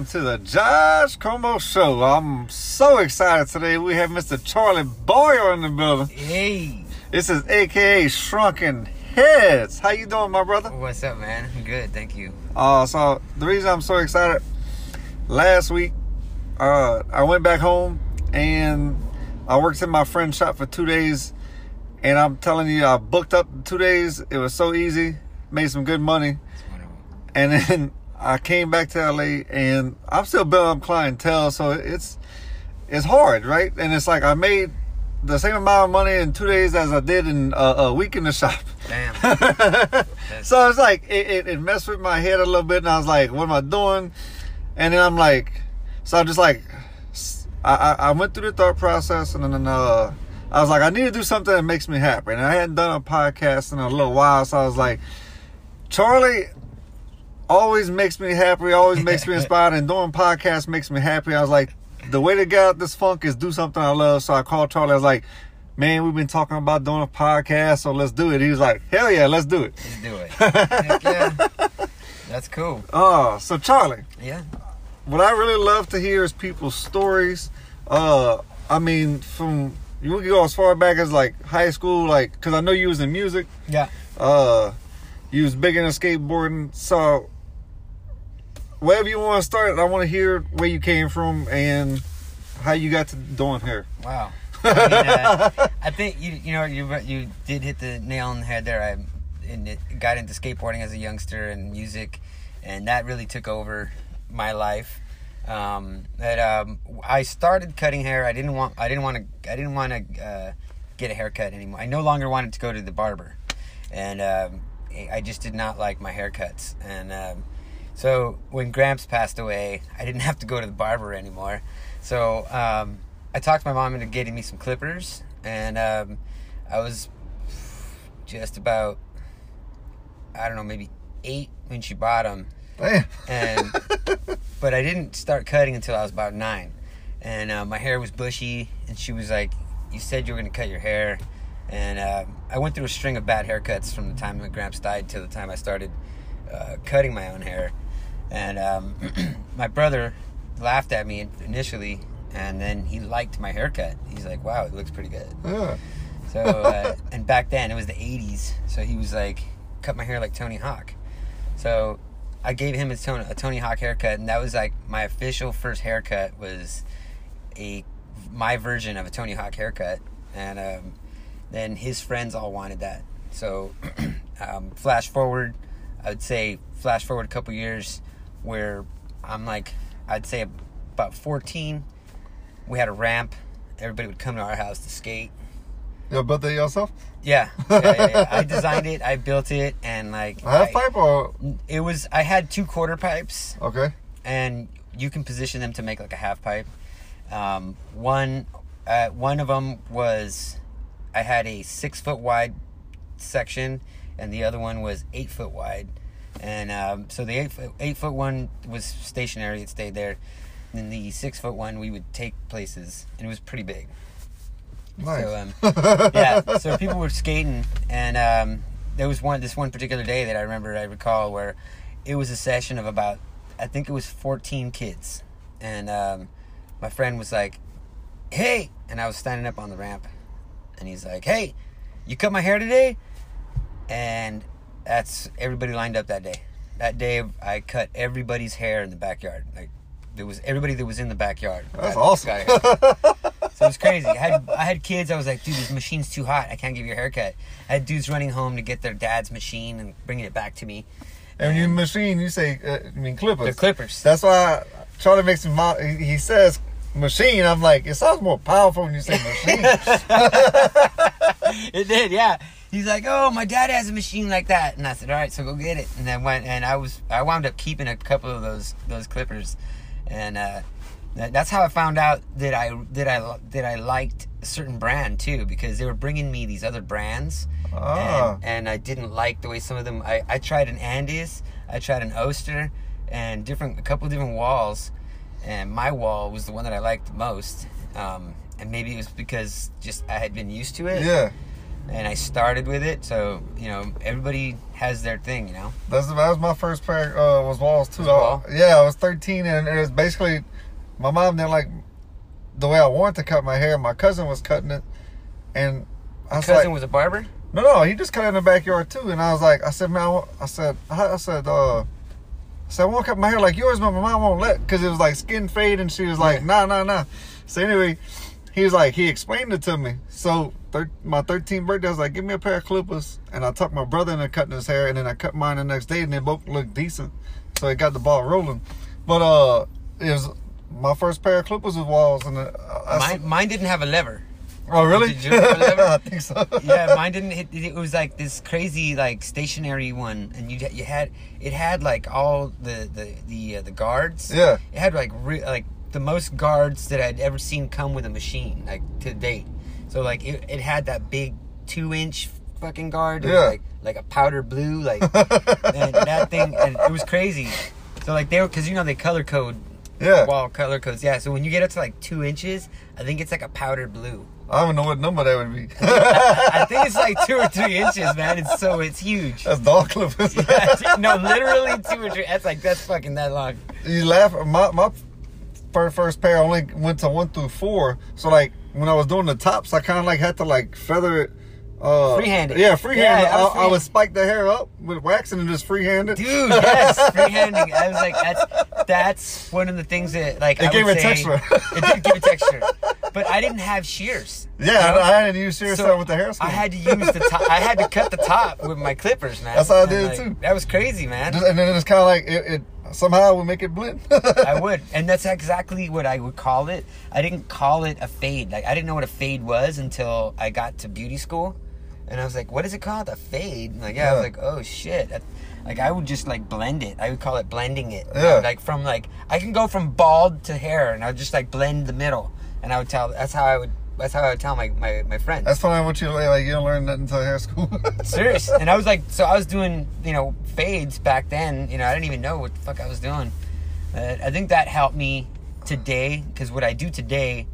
Hello, everybody, and welcome to the Josh Comeaux Show. I'm so excited today. We have Mr. Charlie Boyer in the building. Hey, This is AKA Shrunken Heads. How you doing, my brother? what's up, man? I'm good, thank you. Uh, so the reason I'm so excited, last week, uh, I went back home and I worked in my friend's shop for two days, and I'm telling you, I booked up two days. It was so easy, made some good money. And then I came back to LA, and I'm still building up clientele, so it's it's hard, right? And it's like I made the same amount of money in two days as I did in a, a week in the shop. Damn. so it's like it, it, it messed with my head a little bit, and I was like, "What am I doing?" And then I'm like, so I'm just like I, I, I went through the thought process, and then uh, I was like, I need to do something that makes me happy, and I hadn't done a podcast in a little while, so I was like, Charlie always makes me happy, always makes me inspired, and doing podcasts makes me happy. I was like, the way to get out this funk is do something I love. So I called Charlie. I was like, man, we've been talking about doing a podcast, so let's do it. He was like, hell yeah, let's do it. Let's do it. Heck yeah. That's cool. Oh, so Charlie, Yeah. what I really love to hear is people's stories. Uh, I mean, from you can go as far back as like high school, like because I know you was in music. Yeah. Uh, you was big into skateboarding. So, wherever you want to start, I want to hear where you came from and how you got to doing hair. Wow. I, mean, uh, I think you you know you you did hit the nail on the head there. I in it, got into skateboarding as a youngster and music, and that really took over my life. Um, that um, I started cutting hair. I didn't want I didn't want to I didn't want to uh, get a haircut anymore. I no longer wanted to go to the barber, and um, I just did not like my haircuts. And um, so when Gramps passed away, I didn't have to go to the barber anymore. So um, I talked my mom into getting me some clippers, and um, I was just about I don't know maybe eight when she bought them, Damn. and but I didn't start cutting until I was about nine, and uh, my hair was bushy, and she was like, "You said you were going to cut your hair," and uh, I went through a string of bad haircuts from the time my Gramps died till the time I started uh, cutting my own hair, and um, my brother laughed at me initially, and then he liked my haircut. He's like, "Wow, it looks pretty good." Yeah. So, uh, and back then it was the 80s. So he was like, cut my hair like Tony Hawk. So I gave him his Tony, a Tony Hawk haircut, and that was like my official first haircut was a my version of a Tony Hawk haircut. And um, then his friends all wanted that. So um, flash forward, I would say flash forward a couple years where I'm like, I'd say about 14. We had a ramp. Everybody would come to our house to skate. You built it yourself? Yeah, yeah, yeah, yeah. I designed it. I built it, and like A half I- pipe or it was. I had two quarter pipes, okay? and you can position them to make like a half pipe. Um, one, uh, one of them was, I had a six foot wide section, and the other one was eight foot wide. And um, so the eight foot, eight foot one was stationary; it stayed there. And then the six foot one, we would take places, and it was pretty big. Nice. So um, yeah, so people were skating, and um, there was one this one particular day that I remember, I recall, where it was a session of about, I think it was 14 kids, and um, my friend was like, "Hey," and I was standing up on the ramp, and he's like, "Hey, you cut my hair today?" And that's everybody lined up that day. That day, I cut everybody's hair in the backyard. Like there was everybody that was in the backyard. That's awesome. got a haircut. So it was crazy. I had I had kids. I was like, dude, this machine's too hot. I can't give you a haircut. I had dudes running home to get their dad's machine and bringing it back to me. and when you machine, you say, uh, I mean clippers. The clippers. That's why Charlie makes him. he says machine. I'm like, it sounds more powerful when you say machine. it did, yeah. He's like, oh, my dad has a machine like that, and I said, all right, so go get it. And then went, and I was, I wound up keeping a couple of those those clippers, and uh, that, that's how I found out that I that I that I liked a certain brand too, because they were bringing me these other brands, Ah. and, and I didn't like the way some of them. I, I tried an Andis, I tried an Oster, and different a couple of different Wahls, and my Wahl was the one that I liked the most. Um, and maybe it was because just I had been used to it. yeah. And I started with it. So you know, everybody has their thing. You know. That's that was my first pair uh, was Wahls too. Was it Wahl? I- yeah, I was 13 and it was basically my mom didn't like the way I wanted to cut my hair. My cousin was cutting it, and I was Cousin like, was a barber. no, no, he just cut it in the backyard too. And I was like, I said, man, I said, I I said, uh. I said, I won't cut my hair like yours, but my mom won't let because it was like skin fade, and she was like, nah, nah, nah. So anyway, he was like, he explained it to me. So thir- my 13th birthday, I was like, give me a pair of clippers, and I took my brother into cutting his hair, and then I cut mine the next day, and they both looked decent. So it got the ball rolling. But uh, it was my first pair of clippers was Wahls, and uh, I, Mine, mine didn't have a lever. oh really? Did you lever? I think so. yeah, mine didn't hit. It was like this crazy, like stationary one, and you you had it had like all the the the uh, the guards. Yeah. it had like re- like the most guards that I'd ever seen come with a machine, like to date. So like it, it had that big two inch fucking guard. Yeah. like like a powder blue, like and that thing, and it was crazy. So like they were, cause you know they color code Yeah. Wahl color codes. Yeah, so when you get up to like two inches, I think it's like a powder blue. I don't know what number that would be. I think it's like two or three inches, man. It's so it's huge. That's dog clippers. no, literally two or three. That's like that's fucking that long. you laugh. My my first first pair only went to one through four. So like when I was doing the tops, I kind of like had to like feather it. Uh, Freehand it. Yeah, freehand. Yeah, it. I I, was I would spike the hair up with waxing and just freehand it. Dude, yes, freehanding. I was like, that's that's one of the things that like It I gave it say- texture. It did give it texture, but I didn't have shears. Yeah, you know? I, I didn't use serious So with the hair. I had to use the top. I had to cut the top with my clippers, man. That's how I And, did it, like, too. That was crazy, man. Just, and then it's kind of like it, it somehow would make it blend. I would, and that's exactly what I would call it. I didn't call it a fade. Like I didn't know what a fade was until I got to beauty school, and I was like, "What is it called? A fade?" And like, yeah, I was like, "Oh shit!" Like I would just like blend it. I would call it blending it. Yeah. Like from like I can go from bald to hair, and I would just like blend the middle, and I would tell. That's how I would. That's how I would tell my my, my friends. That's funny what you like. You don't learn that until hair school. Serious. And I was like, so I was doing, you know, fades back then. You know, I didn't even know what the fuck I was doing. Uh, I think that helped me today because what I do today,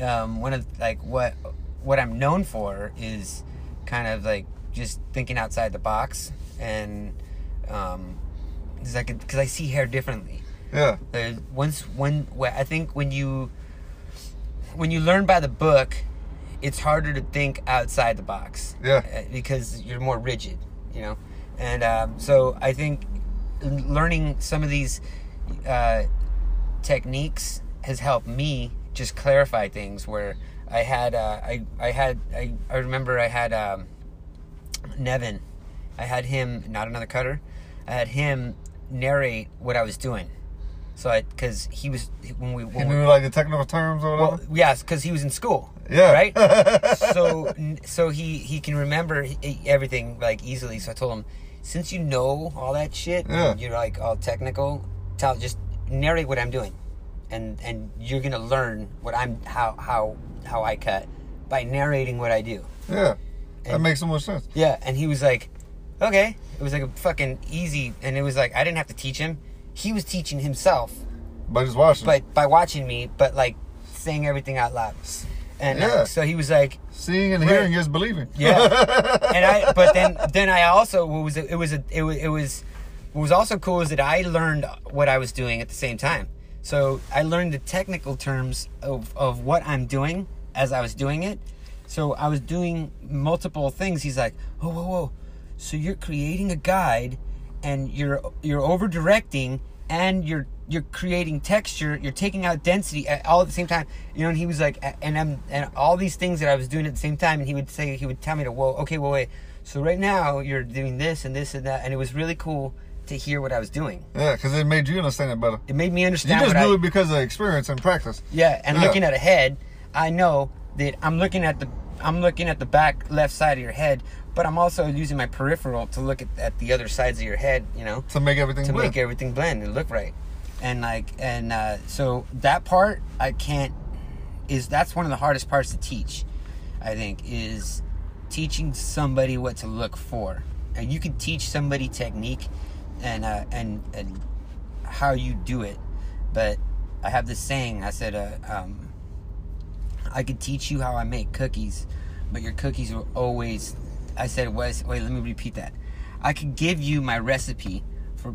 um, one of like what what I'm known for is kind of like just thinking outside the box and um, because I could because I see hair differently. yeah, There's once when wh- I think when you when you learn by the book, it's harder to think outside the box. Yeah. Uh, because you're more rigid, you know. And um, so I think learning some of these uh, techniques has helped me just clarify things. Where I had uh, I I had I, I remember I had um, Nevin. I had him not another cutter. I had him narrate what I was doing. So I because he was when we when we, knew like the technical terms or well whatever. yes because he was in school Yeah. right so so he he can remember everything like easily so I told him since you know all that shit Yeah. and you're like all technical tell just narrate what I'm doing and and you're gonna learn what I'm how how how I cut by narrating what I do yeah, that makes so much sense. yeah, and he was like, okay. It was like a fucking easy, and it was like I didn't have to teach him. He was teaching himself, By just watching. but by watching me, but like saying everything out loud. And uh, Yeah. so he was like, Seeing and hearing is believing. yeah. and I, but then then I also what was it was a, it was it was what was also cool is that I learned what I was doing at the same time. So I learned the technical terms of of what I'm doing as I was doing it. So I was doing multiple things. He's like, "Oh, whoa, whoa! So you're creating a guide, and you're you're over directing, and you're you're creating texture. You're taking out density at, all at the same time. You know." And he was like, "And I'm and all these things that I was doing at the same time." And he would say, he would tell me to, "Whoa, okay, well, wait. So right now you're doing this and this and that," and it was really cool to hear what I was doing. Yeah, because it made you understand it better. It made me understand. You just knew I, it because of experience and practice. yeah, and Yeah. looking at a head, I know that I'm looking at the I'm looking at the back left side of your head, but I'm also using my peripheral to look at, at the other sides of your head, you know, To make everything to blend. make everything blend and look right. And like and uh, so that part I can't is that's one of the hardest parts to teach. I think is teaching somebody what to look for. And you can teach somebody technique and uh, and and how you do it, but I have this saying. I said, uh, um, I could teach you how I make cookies, but your cookies will always. I said, "Wes, wait, let me repeat that. I could give you my recipe for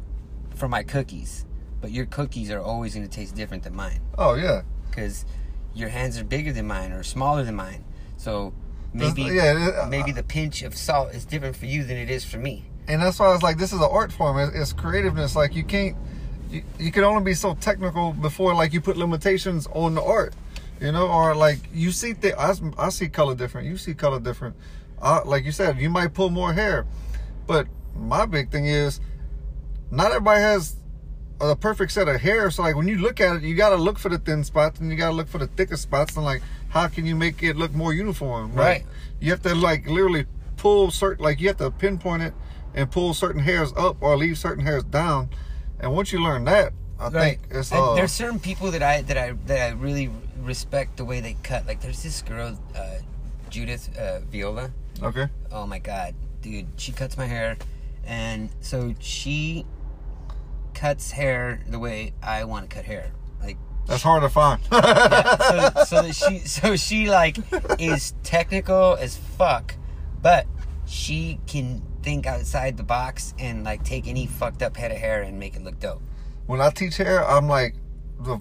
for my cookies, but your cookies are always going to taste different than mine Oh yeah. because your hands are bigger than mine or smaller than mine. So maybe yeah, uh, maybe the pinch of salt is different for you than it is for me. and that's why I was like, this is an art form. It's, it's creativeness. Like you can't, you, you can only be so technical before like you put limitations on the art, you know, or like you see th- I, I see color different. You see color different. Uh, like you said, you might pull more hair, but my big thing is not everybody has a perfect set of hair. So like when you look at it, you gotta look for the thin spots and you gotta look for the thicker spots and like how can you make it look more uniform? Like, Right. You have to like literally pull certain like you have to pinpoint it and pull certain hairs up or leave certain hairs down. And once you learn that, I think it's uh, there's certain people that I that I that I really respect the way they cut. Like there's this girl, uh, Judith uh, Viola. okay. Oh my god, dude, she cuts my hair, and so she cuts hair the way I want to cut hair. Like That's hard to find. yeah, so, so that she so she like is technical as fuck, but she can think outside the box and like take any fucked up head of hair and make it look dope. when I teach hair, I'm like,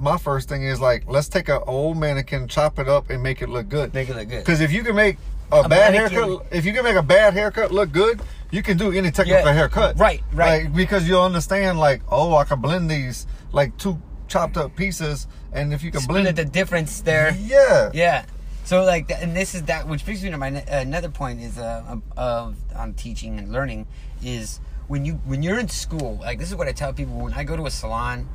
my first thing is like, let's take an old mannequin, chop it up, and make it look good. Make it look good. Because if you can make a, A bad mannequin- haircut, if you can make a bad haircut look good, you can do any technical Yeah, haircut. right, right. Like, because you'll understand, like, oh, I can blend these like two chopped up pieces, and if you can Split blend the difference there. yeah, Yeah. So like, and this is that, which brings me to my another point is uh, of- on teaching and learning is when you when you're in school. Like this is what I tell people when I go to a salon,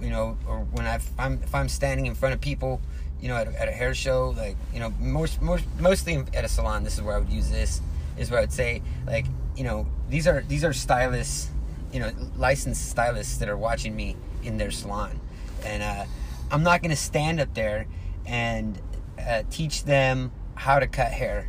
you know, or when I, if I'm if I'm standing in front of people, you know, at a, at a hair show, like you know, most most mostly at a salon. This is where I would use this. Is where I'd say like, you know, these are these are stylists, you know, licensed stylists that are watching me in their salon, and uh, I'm not gonna stand up there and uh, teach them how to cut hair.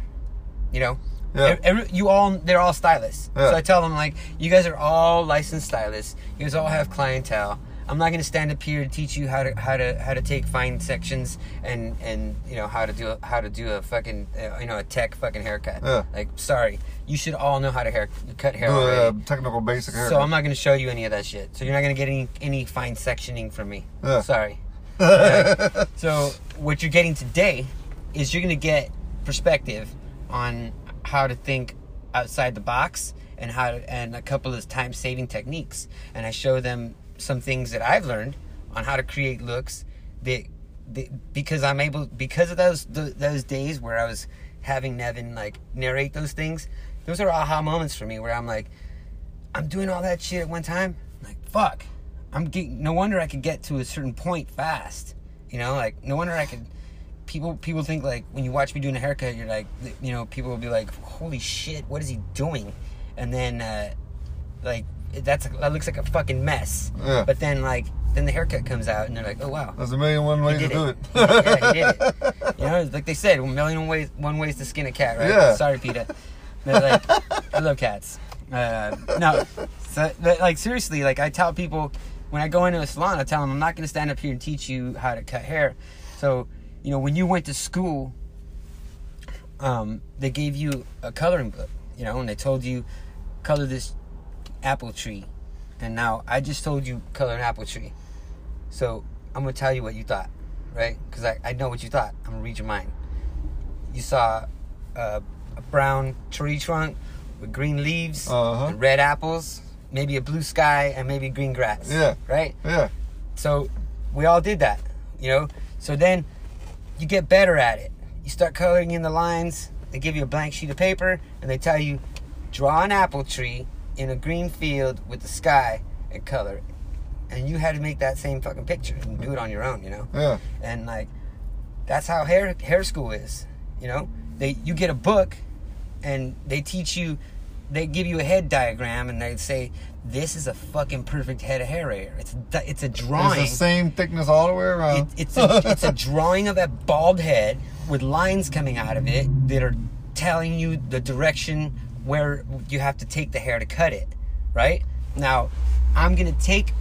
You know, Yeah. Every- you all they're all stylists. Yeah. So I tell them like, you guys are all licensed stylists. You guys all have clientele. I'm not gonna stand up here to teach you how to how to how to take fine sections and and you know how to do a, how to do a fucking uh, you know a tech fucking haircut. Yeah. Like, sorry, you should all know how to hair cut hair a technical basic haircut. So I'm not going to show you any of that shit. So you're not going to get any any fine sectioning from me. Yeah. Sorry. Okay? so what you're getting today is you're going to get perspective on how to think outside the box and how to, and a couple of time saving techniques. And I show them some things that I've learned on how to create looks that, that because I'm able because of those th- those days where I was having Nevin like narrate those things. Those are aha moments for me where I'm like, I'm doing all that shit at one time. Like, fuck. I'm getting, no wonder I could get to a certain point fast. You know, like no wonder I could. People people think like when you watch me doing a haircut, you're like, you know, people will be like, holy shit, what is he doing? And then, uh, like, that's that looks like a fucking mess. Yeah. But then like then the haircut comes out and they're like, oh wow. There's a million one ways to did do it. it. yeah, he did it. You know, like they said, a million ways, one ways to skin a cat, right? Yeah. Sorry, Peter. Like, I love cats. Uh, no, so, but, like seriously, like I tell people when I go into a salon, I tell them I'm not going to stand up here and teach you how to cut hair. So, you know, when you went to school, um, they gave you a coloring book, you know, and they told you color this apple tree. And now I just told you color an apple tree. So I'm gonna tell you what you thought, right? Because I, I know what you thought. I'm gonna read your mind. You saw uh, a brown tree trunk with green leaves, Uh-huh. red apples, maybe a blue sky, and maybe green grass. Yeah. Right. yeah. So we all did that, you know. So then you get better at it. You start coloring in the lines. They give you a blank sheet of paper and they tell you draw an apple tree in a green field with the sky and color. And you had to make that same fucking picture and do it on your own, you know. Yeah. And like that's how hair hair school is, you know. They you get a book and they teach you they give you a head diagram and they say this is a fucking perfect head of hair. It's a- it's a drawing. It's the same thickness all the way around. It, it's a, it's a drawing of a bald head with lines coming out of it that are telling you the direction where you have to take the hair to cut it. Right now, I'm gonna take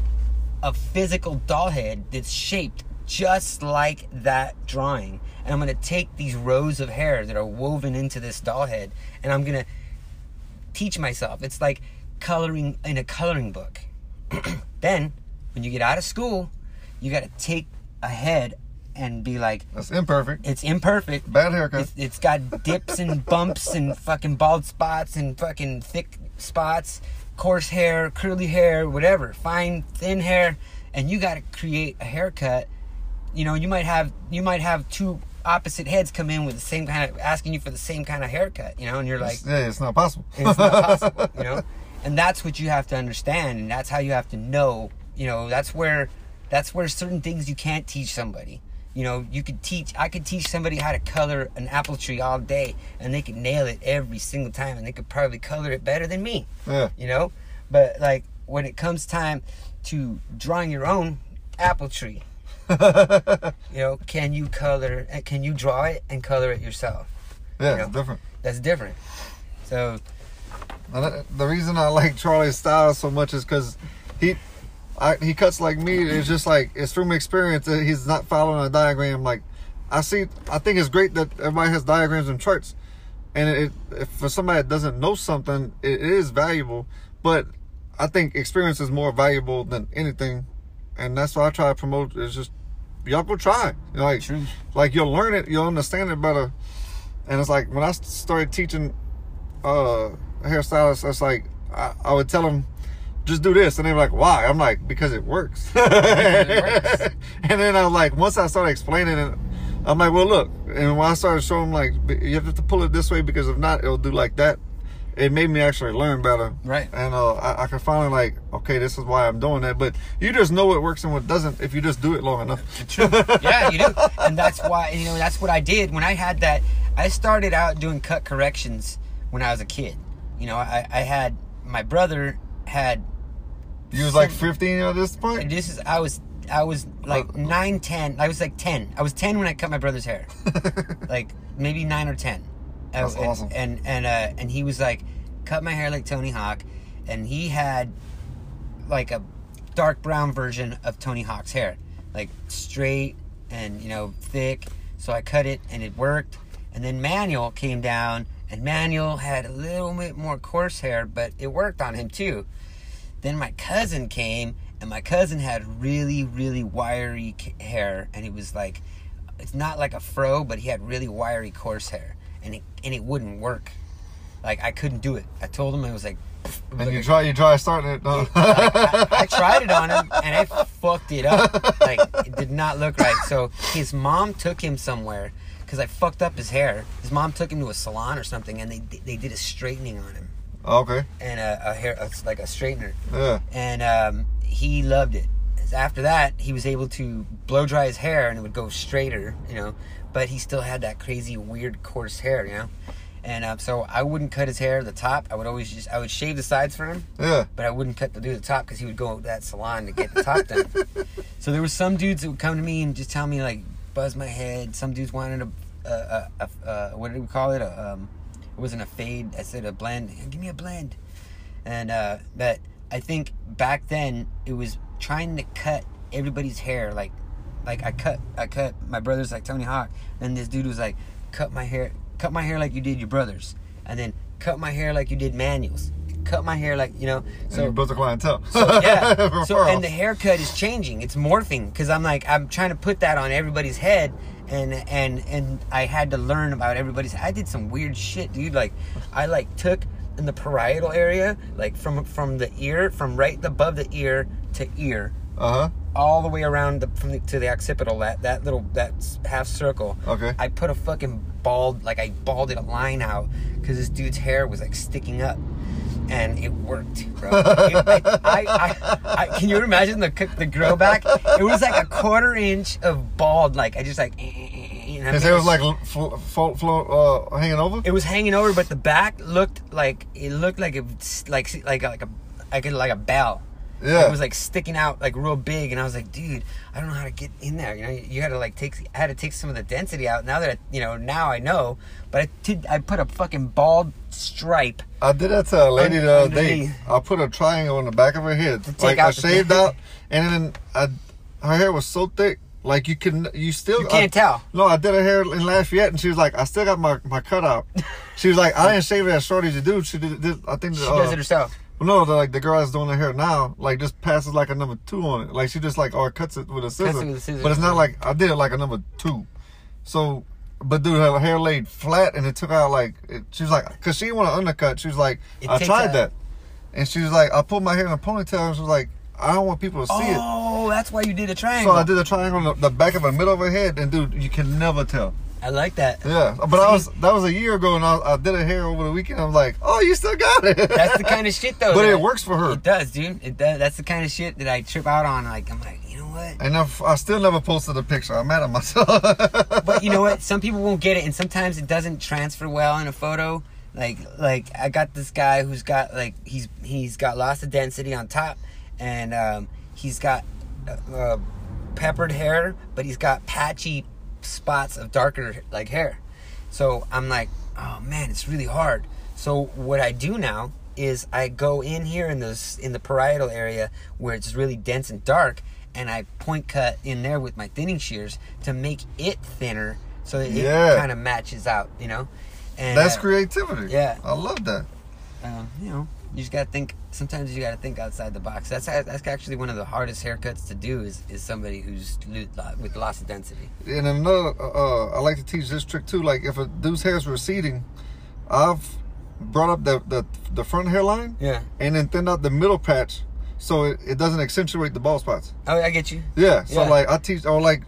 a physical doll head that's shaped just like that drawing. And I'm gonna take these rows of hair that are woven into this doll head, and I'm gonna teach myself. It's like coloring in a coloring book. then, when you get out of school, you got to take a head and be like, That's imperfect. it's imperfect. Bad haircut. It's, it's got dips and bumps and fucking bald spots and fucking thick spots, coarse hair, curly hair, whatever, fine, thin hair, and you got to create a haircut. You know, you might have you might have two opposite heads come in with the same kind of asking you for the same kind of haircut. You know, and you're like, It's- yeah, it's not possible. it's not possible, you know. And that's what you have to understand, and that's how you have to know. You know, that's where that's where certain things you can't teach somebody. You know, you could teach. I could teach somebody how to color an apple tree all day, and they could nail it every single time, and they could probably color it better than me. yeah. You know, but like when it comes time to drawing your own apple tree, you know, can you color? uh, Can you draw it and color it yourself? Yeah, You know? different. That's different. So the reason I like Charlie's style so much is because he, I, he cuts like me. It's just like it's from experience. that He's not following a diagram. Like I see, I think it's great that everybody has diagrams and charts. And it, if for somebody that doesn't know something, it is valuable. But I think experience is more valuable than anything, and that's why I try to promote. Is just y'all go try. Like True. like you'll learn it, you'll understand it better. And it's like when I started teaching uh hairstylists, it's like I, I would tell them just do this, and they were like, "Why?" I'm like, "Because it works." works. and then I'm like, once I started explaining it, I'm like, "Well, look." And when I started showing like, you have to pull it this way because if not, it'll do like that. It made me actually learn better, Right. And uh, I, I could finally like, okay, this is why I'm doing that. But you just know what works and what doesn't if you just do it long enough. Yeah, you do. And that's why, you know, that's what I did when I had that. I started out doing cut corrections when I was a kid. You know, I, I had, my brother had, You was like 15 at this point. this is, I was, I was like Oh. nine, ten. I was like 10. I was 10 when I cut my brother's hair. like maybe nine or 10. That's and, awesome. And, and, uh, and he was like, cut my hair like Tony Hawk. And he had like a dark brown version of Tony Hawk's hair, like straight and you know thick. So I cut it and it worked. And then Manuel came down, and Manuel had a little bit more coarse hair, but it worked on him too. Then my cousin came, and my cousin had really, really wiry hair, and it was like, it's not like a fro, but he had really wiry coarse hair, and it and it wouldn't work. Like I couldn't do it. I told him I was like, And like you try, you try starting it. uh, I, I tried it on him and I fucked it up. Like it did not look right. So his mom took him somewhere because I fucked up his hair. His mom took him to a salon or something, and they they did a straightening on him okay. and a, a hair a, like a straightener, Yeah. and um, he loved it. After that, he was able to blow dry his hair and it would go straighter, you know. But he still had that crazy, weird, coarse hair, you know. And um, so I wouldn't cut his hair at the top. I would always just I would shave the sides for him Yeah. but I wouldn't cut the do the top because he would go to that salon to get the top done. so there were some dudes that would come to me and just tell me like buzz my head. Some dudes wanted a, a, a, a, a what did we call it? A, um, it wasn't a fade. I said a blend. Give me a blend. And uh, but I think back then it was trying to cut everybody's hair like like I cut I cut my brother's like Tony Hawk. And this dude was like cut my hair cut my hair like you did your brothers, and then cut my hair like you did Manuel's. Cut my hair like you know. So So you built a clientele. so, yeah. So and the haircut is changing. It's morphing because I'm like I'm trying to put that on everybody's head, and and and I had to learn about everybody's. I did some weird shit, dude. Like I like took in the parietal area, like from from the ear, from right above the ear to ear, Uh huh. all the way around the, from the, to the occipital. That that little that half circle. Okay. I put a fucking bald, like I balded a line out because this dude's hair was like sticking up, and it worked, bro. It- I, I, I, I, can you imagine the the grow back? It was like a quarter inch of bald, like I just like. eh, eh, eh, eh, hair was like flo- flo- flo- uh, hanging over. it was hanging over, but the back looked like it looked like it like like like a like a, like a bell. Yeah. It was like sticking out like real big, and I was like, dude, I don't know how to get in there. You know, you had to like take I had to take some of the density out. Now that I, you know, now I know, but I did I put a fucking bald stripe. I did that to a lady the other day. I put a triangle on the back of her head. Like I shaved out, and then I, her hair was so thick. Like you can, you still You can't I- tell. No, I did her hair in Lafayette, and she was like, "I still got my my cutout." she was like, "I didn't shave it as short as you do." She did. did I think She uh, does it herself. No, the, like the girl that's doing her hair now, like just passes like a number two on it. Like she just like or cuts it with a scissor. with a scissor. But it's not like I did it like a number two. So, but dude, her hair laid flat and it took out like it, she was like, cause she didn't want to undercut. She was like, It I takes tried out- that, and she was like, I put my hair in a ponytail, and she was like, I don't want people to see it. Oh, that's why you did a triangle. So triangle. I did a triangle on the, the back of her middle of her head, and dude, you can never tell. I like that. Yeah, but I was that was a year ago, and I, I did a hair over the weekend. I'm like, oh, you still got it. That's the kind of shit though. But that- it works for her. It does, dude. It does. That's the kind of shit that I trip out on. Like I'm like, what? And I, I still never posted a picture. I'm mad at myself. But you know what? Some people won't get it, and sometimes it doesn't transfer well in a photo. Like, like I got this guy who's got like he's he's got lots of density on top, and um, he's got uh, uh, peppered hair, but he's got patchy spots of darker like hair. So I'm like, oh man, it's really hard. So what I do now is I go in here in this in the parietal area where it's really dense and dark, and I point cut in there with my thinning shears to make it thinner so that Yeah. it kind of matches out, you know. And That's uh, creativity. yeah. I love that. uh, you know, you just gotta think. Sometimes you gotta think outside the box. That's that's actually one of the hardest haircuts to do. Is is somebody who's with loss of density. And another, uh, I like to teach this trick too. Like if a dude's hair is receding, I've brought up the the, the front hairline Yeah. and then thinned out the middle patch so it, it doesn't accentuate the bald spots. Oh, I get you. Yeah. So Yeah. like I teach, or like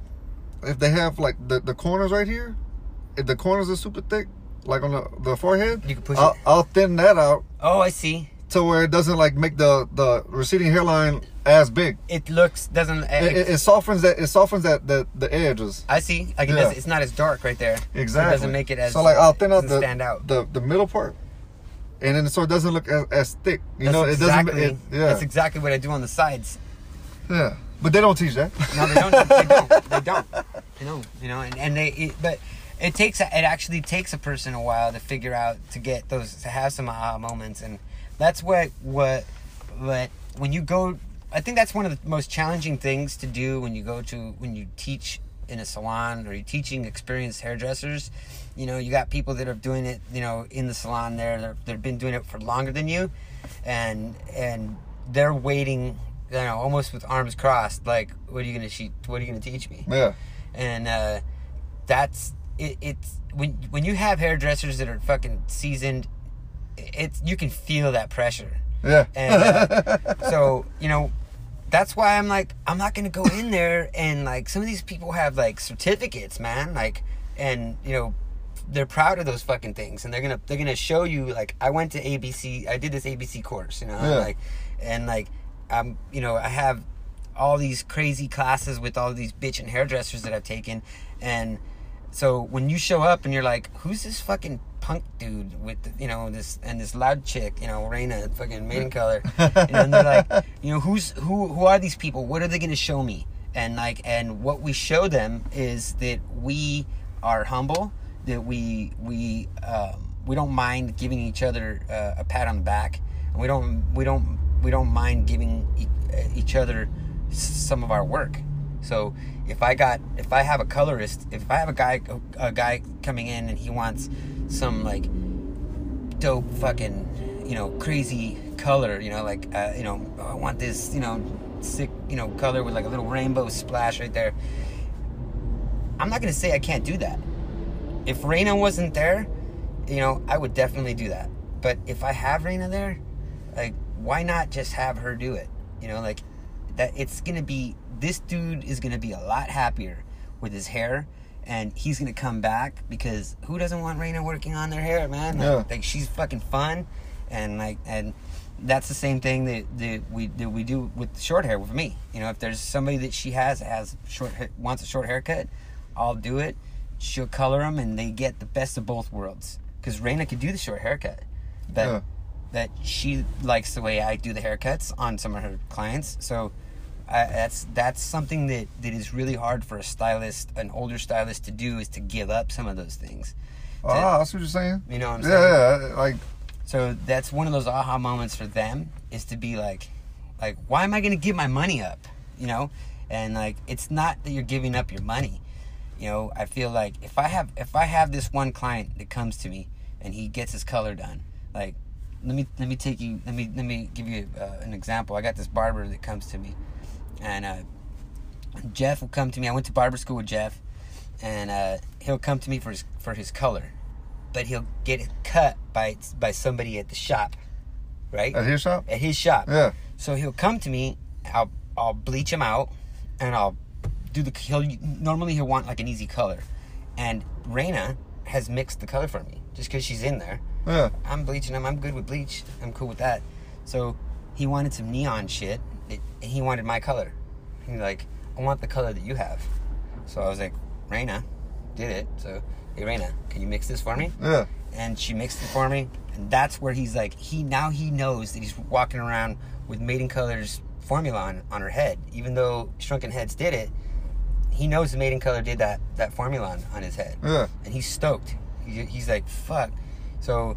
if they have like the, the corners right here, if the corners are super thick, like on the, the forehead, You can push I'll, it. I'll thin that out Oh, I see. to where it doesn't like make the the receding hairline as big. It looks doesn't. Uh, it, it, it softens that it softens that the, the edges. I see. Like it Yeah. does, it's not as dark right there. Exactly. it doesn't make it as. so like I'll thin out the, stand out. the the middle part, and then so it doesn't look as, as thick. You That's know, exactly, it doesn't. It, yeah, That's exactly what I do on the sides. yeah. But they don't teach that. No, they don't. they don't. They don't. You know. You know. And, and they. It, but it takes. It actually takes a person a while to figure out to get those to have some aha moments, and that's what what what when you go. I think that's one of the most challenging things to do when you go to when you teach in a salon or you're teaching experienced hairdressers. You know, you got people that are doing it. You know, in the salon there, they've been doing it for longer than you, and and they're waiting. You know, almost with arms crossed. Like, what are you gonna teach? What are you gonna teach me? Yeah, and uh, that's it, it's when when you have hairdressers that are fucking seasoned, it's you can feel that pressure. yeah. And uh, so you know, that's why I'm like I'm not gonna go in there and like some of these people have like certificates, man, like and you know they're proud of those fucking things and they're gonna they're gonna show you like I went to ABC I did this ABC course, you know, Yeah. like and like I'm you know I have all these crazy classes with all these bitchin' hairdressers that I've taken and so when you show up and you're like, who's this fucking punk dude with the, you know this and this loud chick, you know, Raina, fucking maiden color, you know, and they're like, you know, who's who? Who are these people? What are they gonna show me? And like, and what we show them is that we are humble, that we we um, we don't mind giving each other uh, a pat on the back, and we don't we don't we don't mind giving e- each other some of our work. So if I got if I have a colorist, if I have a guy a guy coming in and he wants some like dope fucking you know crazy color, you know like uh, you know I want this you know sick you know color with like a little rainbow splash right there. I'm not gonna say I can't do that. If Raina wasn't there, you know I would definitely do that. But if I have Raina there, like why not just have her do it? You know like that it's gonna be this dude is gonna be a lot happier with his hair and he's gonna come back because who doesn't want Raina working on their hair, man? Like, like she's fucking fun and like and that's the same thing that, that we that we do with short hair with me. You know, if there's somebody that she has has short hair, wants a short haircut, I'll do it. She'll color them, and they get the best of both worlds. Because Raina could do the short haircut, but Yeah. that she likes the way I do the haircuts on some of her clients. So I, that's that's something that, that is really hard for a stylist, an older stylist, to do is to give up some of those things. To- Ah, that's what you're saying. You know what I'm yeah, saying? yeah. Like So that's one of those aha moments for them is to be like, like, why am I going to give my money up? You know, and like it's not that you're giving up your money. You know, I feel like if I have if I have this one client that comes to me and he gets his color done, like let me let me take you let me let me give you uh, an example. I got this barber that comes to me, and uh, Jeff will come to me. I went to barber school with Jeff, and uh, he'll come to me for his for his color, but he'll get it cut by by somebody at the shop, right? At his shop? At his shop. Yeah. So he'll come to me. I'll I'll bleach him out, and I'll do the. He'll normally he'll want like an easy color, and Raina has mixed the color for me just because she's in there. Yeah. I'm bleaching him. I'm good with bleach. I'm cool with that. So he wanted some neon shit. It, and he wanted my color. He's like, I want the color that you have. So I was like, Raina did it. So, hey, Raina, can you mix this for me? Yeah. And she mixed it for me. And that's where he's like, he now he knows that he's walking around with Maiden Color's formula on, on her head. Even though Shrunken Heads did it, he knows the Maiden Color did that, that formula on, on his head Yeah. and he's stoked. He, he's like, "Fuck!" So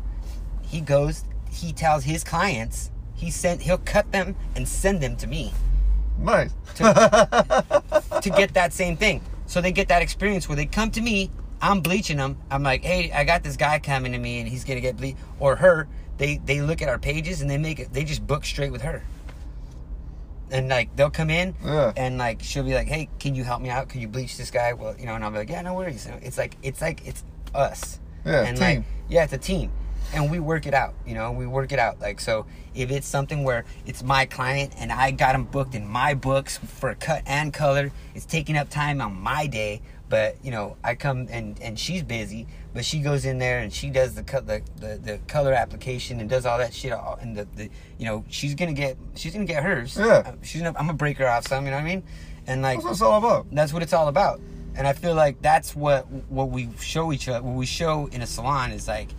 he goes. He tells his clients he sent. He'll cut them and send them to me Nice. to get that same thing. So they get that experience where they come to me. I'm bleaching them. I'm like, "Hey, I got this guy coming to me, and he's gonna get bleached Or her. They they look at our pages and they make it. They just book straight with her. And like they'll come in Yeah. and like she'll be like, "Hey, can you help me out? Can you bleach this guy?" Well, you know, and I'll be like, "Yeah, no worries." You know, It's like it's like it's us. Yeah, and team. like yeah, it's a team, and we work it out. You know, we work it out. Like so, if it's something where it's my client and I got him booked in my books for cut and color, it's taking up time on my day. But you know, I come and and she's busy, but she goes in there and she does the cut the, the the color application and does all that shit. All and the, the you know she's gonna get she's gonna get hers. Yeah. Uh, she's gonna, I'm gonna break her off some. You know what I mean? And like That's what it's all about. that's what it's all about. And I feel like that's what what we show each other. What we show in a salon is like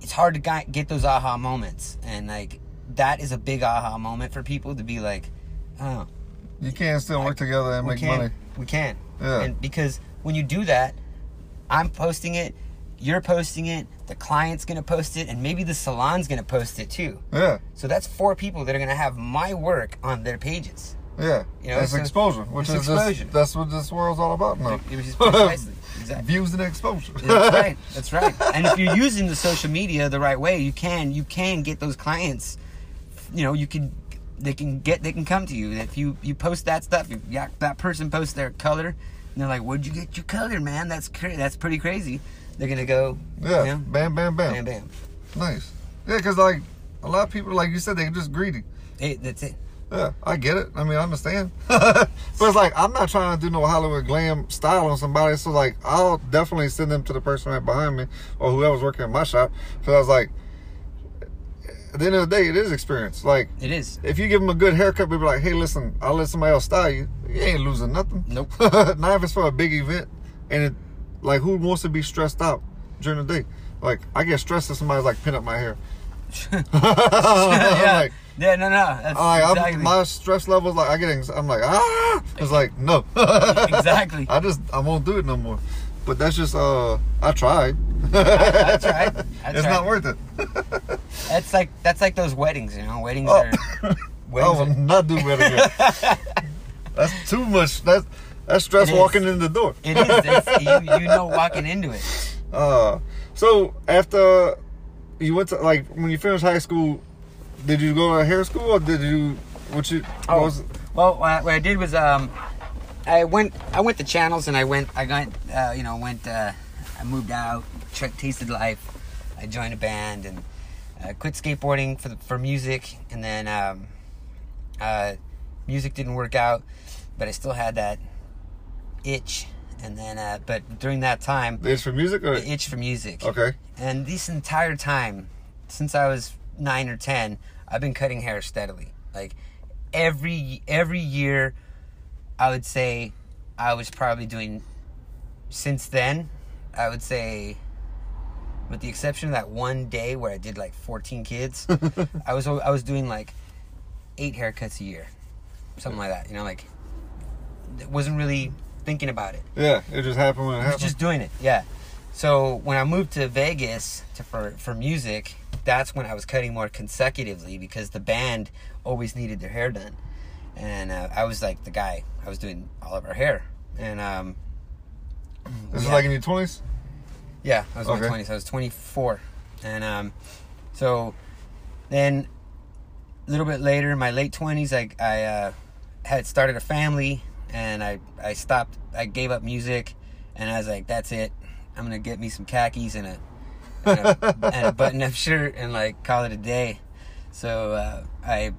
it's hard to get those aha moments, and like that is a big aha moment for people to be like, oh, You can't still work together and make can, money. we can, Yeah. and because when you do that, I'm posting it, you're posting it, the client's gonna post it, and maybe the salon's gonna post it too. Yeah. So that's four people that are gonna have my work on their pages. Yeah. You know, that's so- exposure, which is exposure. That's what this world's all about now. It precisely exactly. Views and exposure. That's right. That's right. And if you're using the social media the right way, you can you can get those clients. You know, you can they can get they can come to you. If you you post that stuff, if that person posts their color, and they're like, "Where'd you get your color, man? That's cra- that's pretty crazy." They're gonna go, yeah. you know, Bam, bam, bam. bam, bam. Nice. Yeah, because like a lot of people, like you said, they're just greedy. Hey, that's it. Yeah, I get it. I mean, I understand. but it's like I'm not trying to do no Hollywood glam style on somebody. So like, I'll definitely send them to the person right behind me or whoever's working in my shop. Because I was like, at the end of the day, it is experience. Like, It is. if you give them a good haircut, people be like, hey, listen, I'll let somebody else style you. You ain't losing nothing. Nope. not if it's for a big event. And it, like, who wants to be stressed out during the day? Like, I get stressed if somebody's like pin up my hair. yeah. Like, yeah. No. No. That's like, I'm- exactly. my stress levels, like I get, I'm like, ah, it's like no, Exactly. I just, I won't do it no more. But that's just, uh, I tried. That's right. That's it's right. not worth it. That's like that's like those weddings. You know, weddings Oh. are. I Weddings will are not do again. that's too much. That's that's stress walking in the door. it is. You, you know, walking into it. Uh, so after you went to like when you finished high school, did you go to hair school or did you what you? what Oh. was- Well, what I, what I did was um, I went I went to channels and I went I got uh, you know went uh, I moved out, tr- tasted life. I joined a band and uh, quit skateboarding for the, for music, and then um, uh, music didn't work out, but I still had that itch. And then, uh, but during that time, it's for music or the itch for music. okay? And this entire time, since I was nine or ten, I've been cutting hair steadily. Like every every year, I would say I was probably doing. Since then, I would say, with the exception of that one day where I did like fourteen kids, I was I was doing like eight haircuts a year, something like that. You know, like wasn't really thinking about it. Yeah, it just happened when it happened. just doing it, yeah. So when I moved to Vegas to, for for music, that's when I was cutting more consecutively because the band always needed their hair done, and uh, I was like the guy. I was doing all of our hair, and um, This is like in your twenties. Yeah, I was in Okay. my twenties. I was twenty four, and um, so then a little bit later, in my late twenties, I I uh, had started a family, and I I stopped. I gave up music, and I was like, that's it. I'm gonna get me some khakis and a and a, and a button-up shirt and like call it a day. So uh, I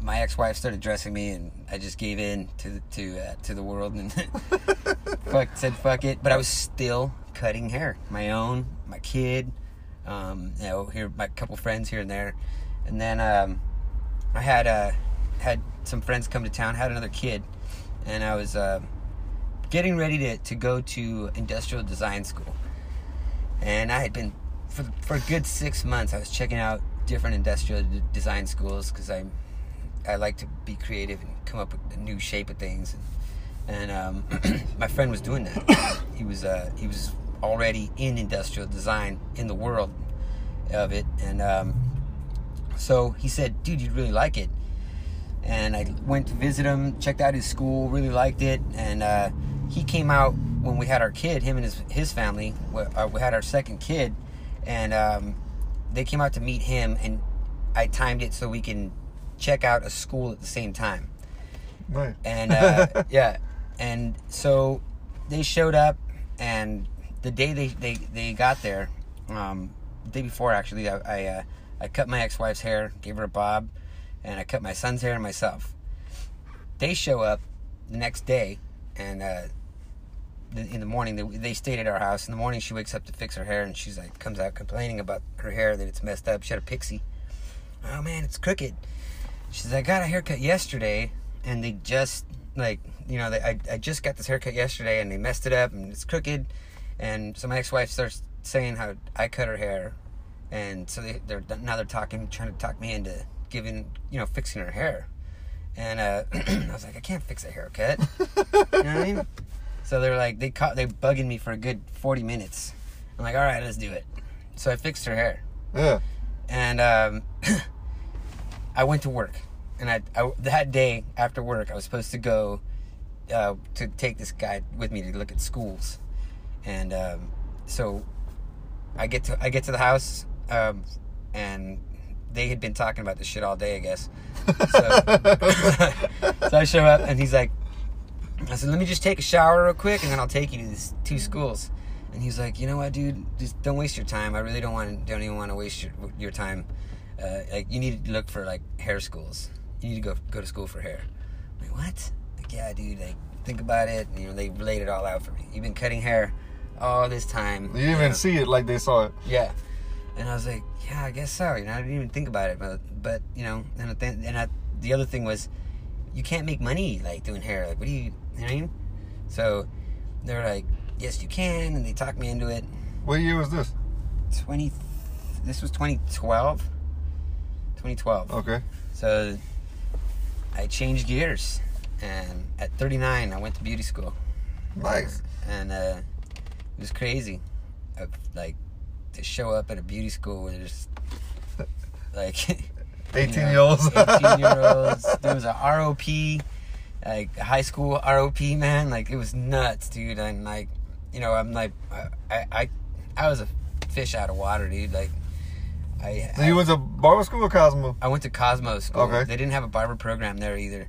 my ex-wife started dressing me, and I just gave in to the, to uh, to the world and fuck said fuck it. But I was still cutting hair, my own, my kid, um, you know, here my couple friends here and there, and then um, I had uh, had some friends come to town, had another kid, and I was uh, getting ready to to go to industrial design school, and I had been for for a good six months. I was checking out different industrial d- design schools because I I like to be creative and come up with a new shape of things. And, um, my friend was doing that. He was uh, he was already in industrial design in the world of it, and um, so he said, "Dude, you'd really like it." And I went to visit him, checked out his school, really liked it, and uh, he came out when we had our kid. Him and his his family. We, uh, we had our second kid, and um, they came out to meet him, and I timed it so we can check out a school at the same time. Right. And uh, yeah, and so they showed up, and the day they they, they got there, um, the day before actually, I I, uh, I cut my ex wife's hair, gave her a bob, and I cut my son's hair and myself. They show up the next day, and uh, in the morning they, they stayed at our house. In the morning, she wakes up to fix her hair, and she's like comes out complaining about her hair that it's messed up. She had a pixie. Oh man, it's crooked. She says I got a haircut yesterday, and they just like you know they, I I just got this haircut yesterday, and they messed it up, and it's crooked. And so my ex-wife starts saying how I cut her hair, and so they, they're now they're talking, trying to talk me into giving you know fixing her hair. And uh, I was like, I can't fix a haircut. you know what I mean? So they're like, they caught, they bugging me for a good forty minutes. I'm like, all right, let's do it. So I fixed her hair, Yeah. and um, I went to work. And I, I that day after work, I was supposed to go uh, to take this guy with me to look at schools, and um, so I get to I get to the house, um, and they had been talking about this shit all day, I guess. So, so I show up, and he's like, I said, let me just take a shower real quick, and then I'll take you to these two schools. And he's like, you know what, dude, just don't waste your time. I really don't want, don't even want to waste your your time. Uh, like, you need to look for like hair schools. You need to go go to school for hair. I'm like, what? Like, yeah, dude. Like, think about it. And, you know, they laid it all out for me. You've been cutting hair all this time. You didn't even know? see it like they saw it. Yeah. And I was like, yeah, I guess so. You know, I didn't even think about it, but but you know, and and I, the other thing was, you can't make money like doing hair. Like, what do you? You know what I mean? So they're like, yes, you can, and they talked me into it. What year was this? Twenty. This was 2012. 2012. Okay. So I changed gears, and at 39, I went to beauty school. Nice. and uh, it was crazy. Of, like to show up at a beauty school where there's like 18 you know, year olds. 18 year olds. There was a ROP, like high school ROP man. Like it was nuts, dude. And like, you know, I'm like, I, I, I was a fish out of water, dude. Like, I, So you went to barber school or Cosmo? I went to Cosmo School. Okay. They didn't have a barber program there either,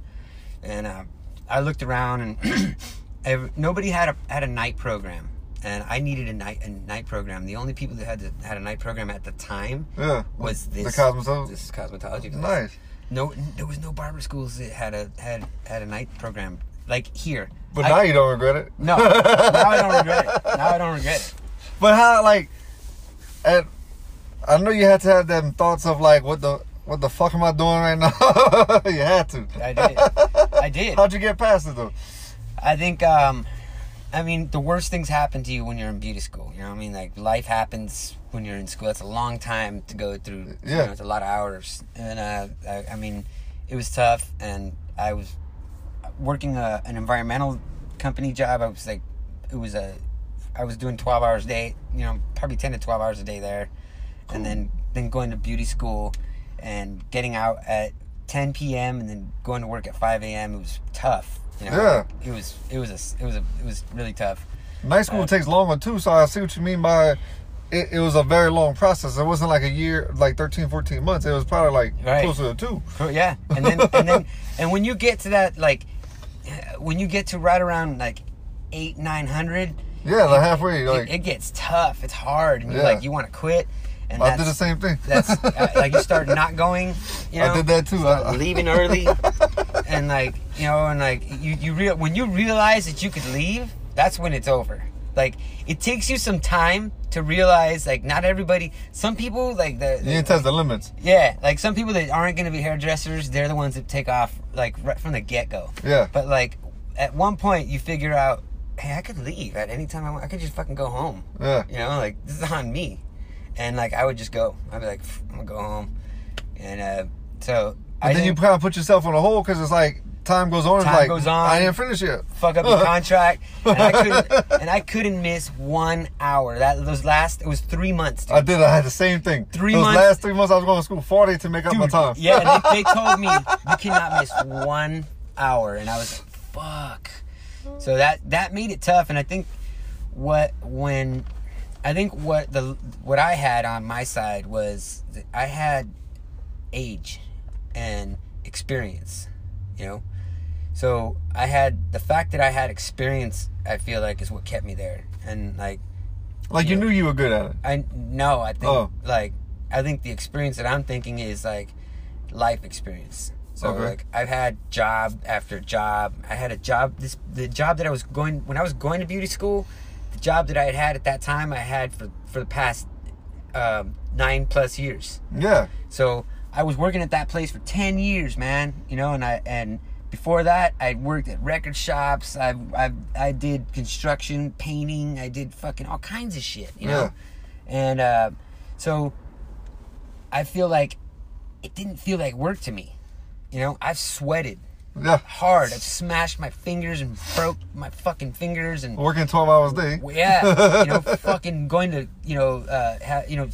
and uh, I looked around and ev nobody had a had a night program, and I needed a night a night program. The only people that had to, had a night program at the time Yeah. was this The cosmetology. this cosmetology. place. Nice. No, there was no barber schools that had a had had a night program like here. But I- now you don't regret it. no, now I don't regret it. Now I don't regret it. But how like, and I know you had to have them thoughts of like, what the what the fuck am I doing right now? you had to. I did. I did. How'd you get past it though? I think, um, I mean, the worst things happen to you when you're in beauty school. You know what I mean? Like, life happens when you're in school. It's a long time to go through. You Yeah. know, it's a lot of hours. And, uh, I, I mean, it was tough. And I was working a, an environmental company job. I was like, it was a, I was doing 12 hours a day, you know, probably 10 to 12 hours a day there. And then, then going to beauty school and getting out at 10 p.m. and then going to work at 5 a.m. It was tough. You know? Yeah. It was. It was a. It was a. It was really tough. Night school Uh, takes longer too, so I see what you mean by it, it was a very long process. It wasn't like a year, like 13, 14 months. It was probably like Right. closer to two. Yeah, and then and then and when you get to that like, uh, when you get to right around like eight nine hundred, Yeah, like halfway. it, Like it gets tough. It's hard, and you're Yeah. like you want to quit. And I did the same thing. That's uh, like you start not going. You know, I did that too. I, leaving early, and like you know, and like you you real when you realize that you could leave, that's when it's over. Like it takes you some time to realize like not everybody. Some people like the, you test the limits. yeah, like some people that aren't going to be hairdressers, they're the ones that take off like right from the get go. Yeah. But like at one point, you figure out, hey, I could leave at any time I want. I could just fucking go home. Yeah. You know, like this is on me, and like I would just go. I'd be like, I'm gonna go home, and uh, so And I then you kind of put yourself on a hold because it's like time goes on. Time like, goes on. I didn't finish yet. fuck up your contract, and I couldn't, and I couldn't miss one hour. That those last it was three months. Dude. I did. I had the same thing. Three Those months- last three months, I was going to school four days to make up my time. Yeah, they, they told me you cannot miss one hour, and I was like, "Fuck." So that that made it tough, and I think what when I think what the what I had on my side was I had age and experience, you know. So I had the fact that I had experience. I feel like is what kept me there, and like like you Yeah. knew you were good at it. I no, I think Oh. like I think the experience that I'm thinking is like life experience. So Okay. like I've had job after job. I had a job this the job that I was going when I was going to beauty school, the job that I had had at that time I had for for the past um, nine plus years. Yeah. So I was working at that place for ten years, man. You know, and I and before that I worked at record shops. I I I did construction, painting. I did fucking all kinds of shit. You know, and uh, so I feel like it didn't feel like work to me. You know, I've sweated Yeah. hard. I've smashed my fingers and broke my fucking fingers and Working 12 hours a day. yeah, you know, fucking going to, you know, uh, ha- you know,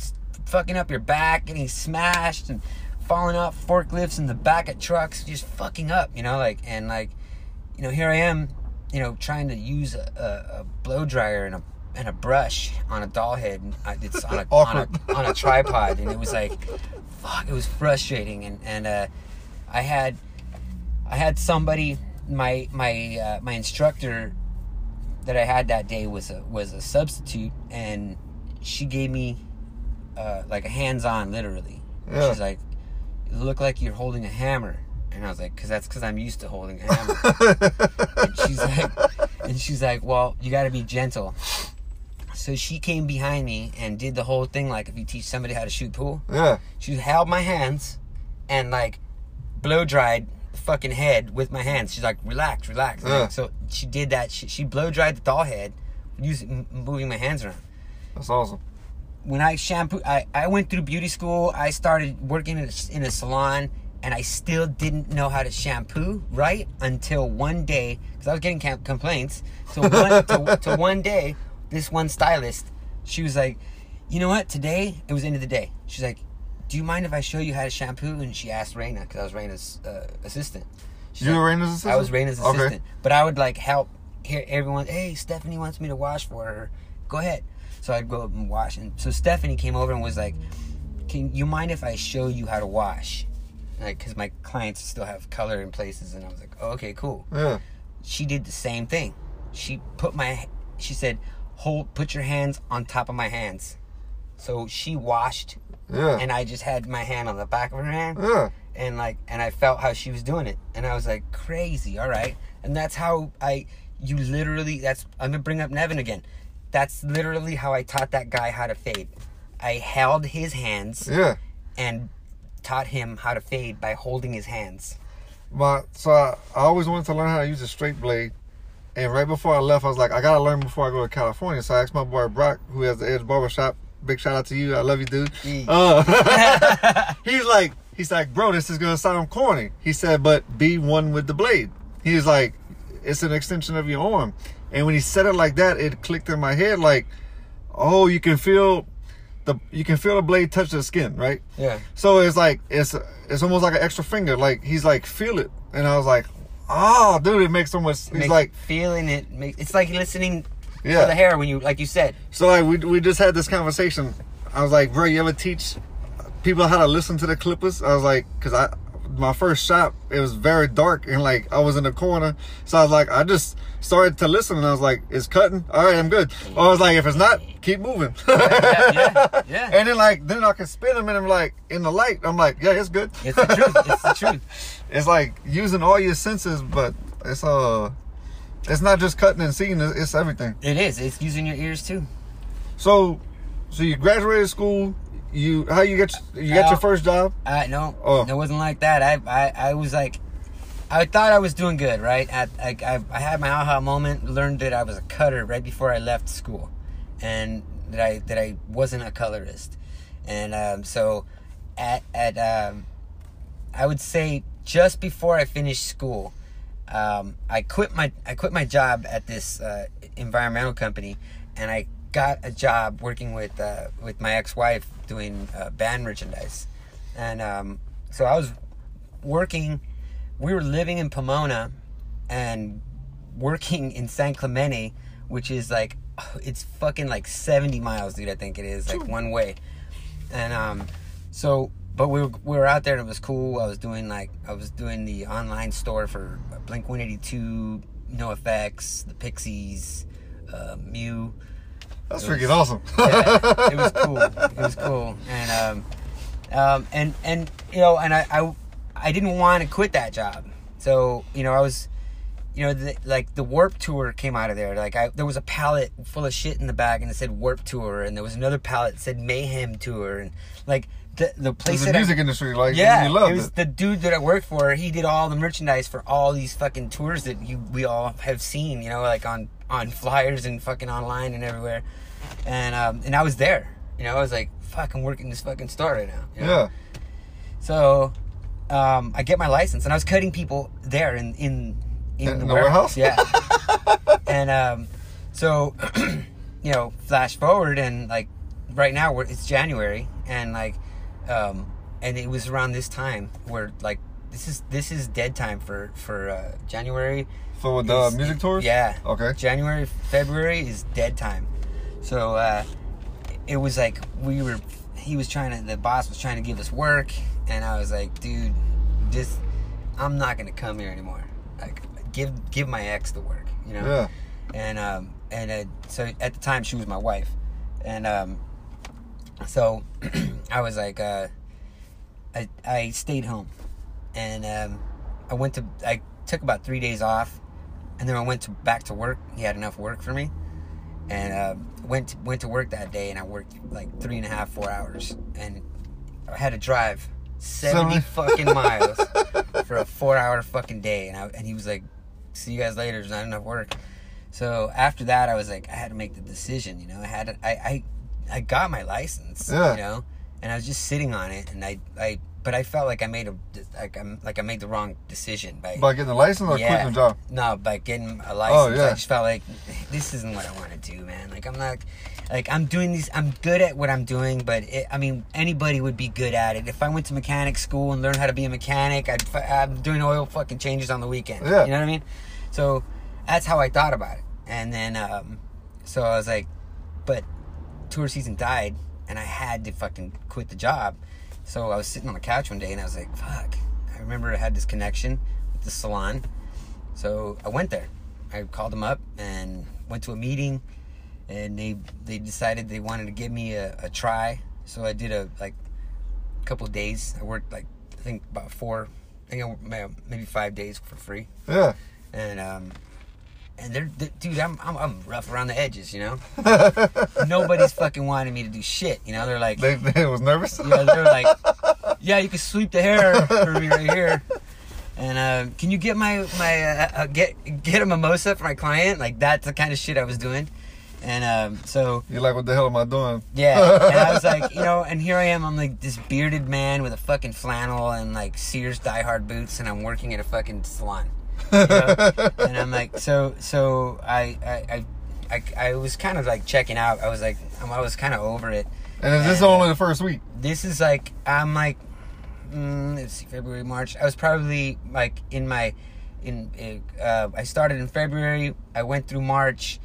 fucking up your back, getting smashed, and falling off forklifts in the back of trucks, just fucking up, you know, like, and like, you know, here I am, you know, trying to use a, a, a blow dryer and a and a brush on a doll head, and it's on a on a on a tripod, and it was like, fuck, it was frustrating, and and uh, I had I had somebody my my uh, my instructor that I had that day was a was a substitute, and she gave me uh, like a hands on, literally. Yeah. She's like, "You look like you're holding a hammer," and I was like, "Cause that's cause I'm used to holding a hammer." and she's like, and she's like, "Well, you got to be gentle." So she came behind me and did the whole thing like if you teach somebody how to shoot pool. yeah. She held my hands and like blow dried the fucking head with my hands. She's like, relax, relax. And, like, So she did that. She, she blow dried the doll head using moving my hands around. That's awesome. When I shampoo, I, I went through beauty school. I started working in a, in a salon, and I still didn't know how to shampoo right until one day because I was getting complaints. So one to, to one day, this one stylist, she was like, "You know what? Today it was the end of the day." She's like, "Do you mind if I show you how to shampoo?" And she asked Raina because I was Raina's uh, assistant. She's You like- were Raina's assistant? I was Raina's Okay. assistant, but I would like help hear everyone. Hey, Stephanie wants me to wash for her. Go ahead. So I'd go up and wash, and so Stephanie came over and was like, "Can you mind if I show you how to wash?" Like, because my clients still have color in places, and I was like, oh, "Okay, cool." Yeah. She did the same thing. She put my, she said, "Hold, put your hands on top of my hands." So she washed, Yeah. and I just had my hand on the back of her hand yeah. and like and I felt how she was doing it and I was like crazy all right and that's how I you literally that's I'm gonna bring up Nevin again that's literally how I taught that guy how to fade I held his hands Yeah. and taught him how to fade by holding his hands My so I, I always wanted to learn how to use a straight blade. And right before I left, I was like, I gotta learn before I go to California. So I asked my boy Brock, who has the Edge Barber Shop. Big shout out to you. I love you, dude. Uh, he's like, he's like, bro, this is gonna sound corny. He said, but be one with the blade. He's like, it's an extension of your arm. And when he said it like that, it clicked in my head like, oh, you can feel the you can feel the blade touch the skin, right? Yeah. So it's like it's it's almost like an extra finger. Like he's like feel it, and I was like, oh, dude, it makes so much. He's Make- like, feeling it. It's like listening yeah. the hair when you, like you said. So like we we just had this conversation. I was like, bro, you ever teach people how to listen to the clippers? I was like, cause I my first shop it was very dark and like I was in the corner, so I was like, I just started to listen and I was like, it's cutting. All right, I'm good. I was like, if it's not, keep moving. Yeah, yeah, yeah. And then like then I can spin them and I'm like in the light. I'm like, yeah, it's good. It's the truth. It's the truth. It's like using all your senses, but it's uh, it's not just cutting and seeing. It's everything. It is. It's using your ears too. So, so you graduated school. You how you get you got your first job? I no, Oh. it wasn't like that. I, I, I was like, I thought I was doing good, right? At, I, I, I had my aha moment. Learned that I was a cutter right before I left school, and that I that I wasn't a colorist, and um, so at at um, I would say just before I finished school, um, I quit my I quit my job at this uh, environmental company, and I got a job working with uh, with my ex wife doing uh, band merchandise, and um, so I was working. We were living in Pomona, and working in San Clemente, which is like it's fucking like seventy miles, dude. I think it is like one way, and um, so but we were, we were out there and it was cool. I was doing like I was doing the online store for Blink One Eighty Two, NOFX, the Pixies, uh, Mew. That's It was- freaking awesome. Yeah, it was cool. It was cool, and um, um, and and you know, and I I, I didn't want to quit that job, so you know I was. You know, the, like the Warp Tour came out of there. Like, I there was a pallet full of shit in the back, and it said Warp Tour, and there was another pallet that said Mayhem Tour, and like the the place the that I- music industry, like yeah, it was it. the dude that I worked for. He did all the merchandise for all these fucking tours that you we all have seen. You know, like on on flyers and fucking online and everywhere. And um and I was there. You know, I was like, fuck, I'm working this fucking store right now. you know? Yeah. So, um, I get my license, and I was cutting people there in in in, In the, the warehouse. warehouse? Yeah. and um, so, you know, flash forward, and like right now, we're, it's January, and like, um, and it was around this time where like this is this is dead time for for uh, January. So with the music tours? Yeah. Okay. January, February is dead time. So uh, it was like we were. He was trying to. The boss was trying to give us work, and I was like, dude, just I'm not gonna come here anymore. Like, give give my ex the work, you know. Yeah. And um and uh, so at the time she was my wife, and um so I was like uh I I stayed home, and um I went to I took about three days off, and then I went to back to work. He had enough work for me, and uh, went to, went to work that day, and I worked like three and a half four hours, and I had to drive seventy fucking miles for a four hour fucking day, and I, and he was like, "See you guys later. There's not enough work." So after that, I was like, I had to make the decision. You know, I had to, I I I got my license. Yeah. You know, and I was just sitting on it, and I I but I felt like I made a like I'm like I made the wrong decision by By getting a license or quitting the job? no, by getting a license, yeah. I just felt like this isn't what I want to do, man. Like I'm not, like I'm doing these. I'm good at what I'm doing, but it, I mean, anybody would be good at it. If I went to mechanic school and learned how to be a mechanic, I'd, I'm doing oil fucking changes on the weekend. Yeah. you know what I mean. So that's how I thought about it, and then um, so I was like, but tour season died, and I had to fucking quit the job. So I was sitting on the couch one day, and I was like, fuck. I remember I had this connection with the salon. So I went there. I called them up and went to a meeting, and they they decided they wanted to give me a, a try. So I did a like a couple of days. I worked like I think about four, I think I maybe five days for free. Yeah. And um, and they're, they dude, I'm, I'm I'm rough around the edges, you know. Nobody's fucking wanting me to do shit, you know. They're like, They, they was nervous. yeah, they're like, yeah, you can sweep the hair for me right here. And uh, can you get my my uh, uh, get get a mimosa for my client? Like that's the kind of shit I was doing. And um, so You're like, what the hell am I doing? yeah, and I was like, you know, and here I am. I'm like this bearded man with a fucking flannel and like Sears Die Hard boots, and I'm working at a fucking salon. You know? and I'm like, so so I I I, I, I was kind of like checking out. I was like, I was kind of over it. And is this And- only the first week? this is like I'm like mm, let's see February March I was probably like in my in uh, I started in February I went through March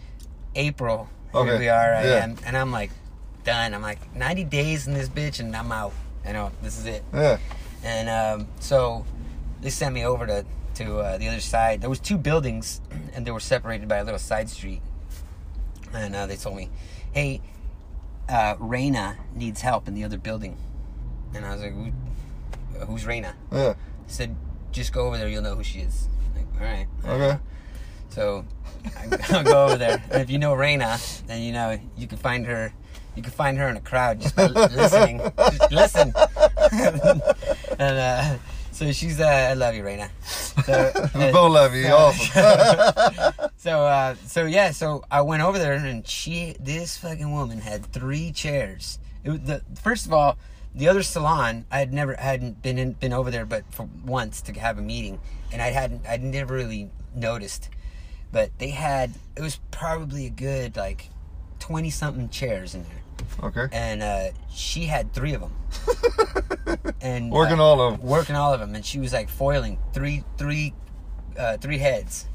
April Okay. here we are I yeah. am and I'm like done I'm like 90 days in this bitch and I'm out You know this is it Yeah. and um, so they sent me over to to uh, the other side there was two buildings and they were separated by a little side street and uh, they told me hey uh, Raina needs help in the other building. And I was like, Who, who's Raina? Yeah. He said, just go over there, you'll know who she is. Like, all right. Okay. So I- I'll go over there. And if you know Raina, then you know you can find her. You can find her in a crowd just by listening. Just listen. and uh, so she's. Uh, I love you, Raina. So, We uh, both love you. so- Awesome. so uh so yeah so i went over there and she this fucking woman had three chairs it was the first of all the other salon i had never hadn't been in, been over there but for once to have a meeting and i hadn't i'd never really noticed but they had it was probably a good like 20 something chairs in there. Okay. and uh she had three of them and Working uh, all of 'em. working all of them and she was like foiling three three uh, three heads.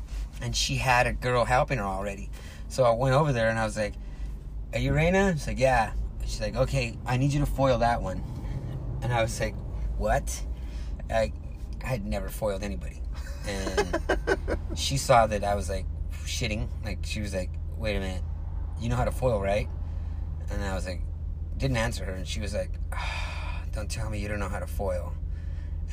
And she had a girl helping her already. So i went over there and i was like are you Raina? she's like yeah. She's like okay i need you to foil that one. And i was like what? I i had never foiled anybody. And she saw that i was like shitting. Like she was like wait a minute you know how to foil right and i was like didn't answer her and she was like "Ah, don't tell me you don't know how to foil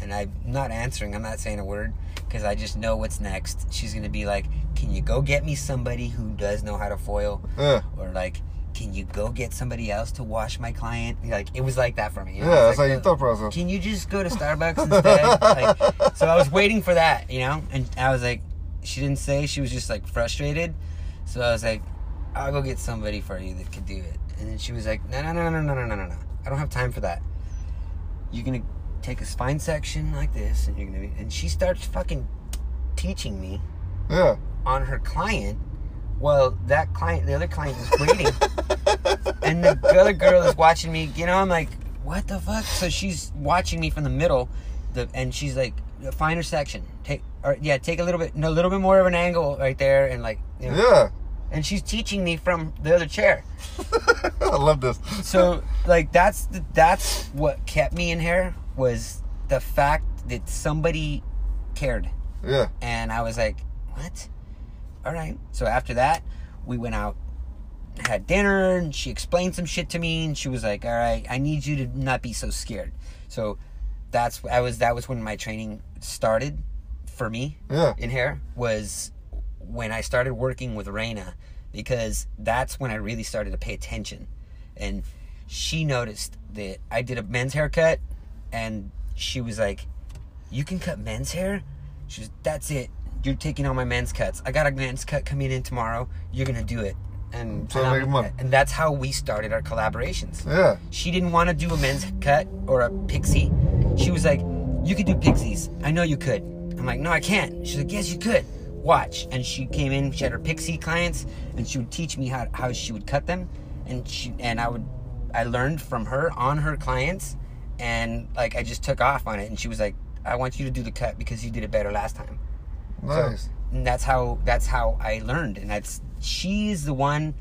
and i'm not answering i'm not saying a word because i just know what's next she's gonna be like can you go get me somebody who does know how to foil Yeah. or like can you go get somebody else to wash my client like it was like that for me you know? Yeah, that's how you thought process. can you just go to Starbucks instead? like, so I was waiting for that, you know, and I was like, she didn't say. She was just like frustrated. So I was like, I'll go get somebody for you that could do it. And then she was like, No, no, no, no, no, no, no, no, no. I don't have time for that. You're gonna take a spine section like this, and you're gonna. Be, and she starts fucking teaching me Yeah. on her client. Well, that client, the other client is waiting and the other girl is watching me. You know, I'm like, what the fuck? So she's watching me from the middle, the and she's like, find her section. Take or yeah, take a little bit, no, a little bit more of an angle right there, and like, you know, Yeah. And she's teaching me from the other chair. I love this. So like that's the, that's what kept me in here was the fact that somebody cared Yeah. and I was like, "What? All right." So after that, we went out, had dinner, and she explained some shit to me, and she was like, "All right, I need you to not be so scared." So that's I was that was when my training started for me Yeah. in hair was when I started working with Raina because that's when I really started to pay attention. And she noticed that I did a men's haircut and she was like, You can cut men's hair? She was, That's it. You're taking all my men's cuts. I got a men's cut coming in tomorrow. You're gonna do it. And, mm, So and, make money. and that's how we started our collaborations Yeah. she didn't want to do a men's cut or a pixie. She was like, "You could do pixies. I know you could." I'm like, "No, I can't." She's like, "Yes, you could. Watch." And she came in. She had her pixie clients, and she would teach me how how she would cut them, and she and I would I learned from her on her clients, and like I just took off on it. And she was like, "I want you to do the cut because you did it better last time." Nice. and that's how that's how I learned, and that's she's the one.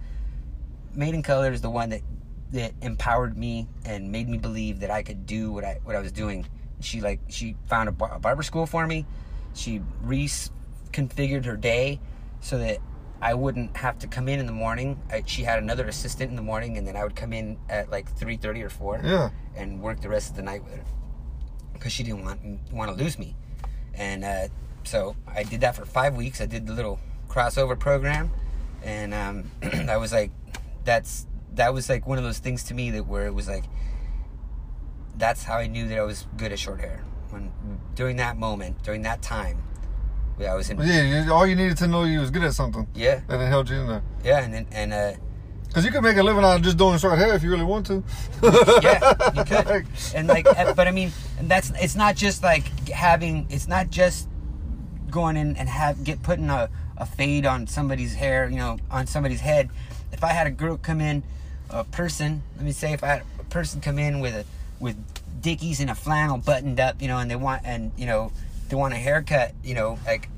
Maiden Color is the one that that empowered me and made me believe that I could do what I what I was doing. She like she found a, bar- a barber school for me. She reconfigured her day so that I wouldn't have to come in in the morning. I, she had another assistant in the morning, and then I would come in at like three thirty or four Yeah. and work the rest of the night with her because she didn't want want to lose me. And uh, so I did that for five weeks. I did the little crossover program, and um, I was like, that's that was like one of those things to me that where it was like, that's how I knew that I was good at short hair. When during that moment, during that time, I was in yeah, all you needed to know you was good at something. yeah And it helped you in there. yeah, and then and uh, Because you could make a living out of just doing short hair if you really want to. yeah, you could. And like, uh, but I mean, and that's it's not just like having. It's not just going in and have get putting a, a fade on somebody's hair, you know, on somebody's head. If I had a girl come in a person, let me say if I had a person come in with a with dickies and a flannel buttoned up, you know, and they want and you know they want a haircut, you know, like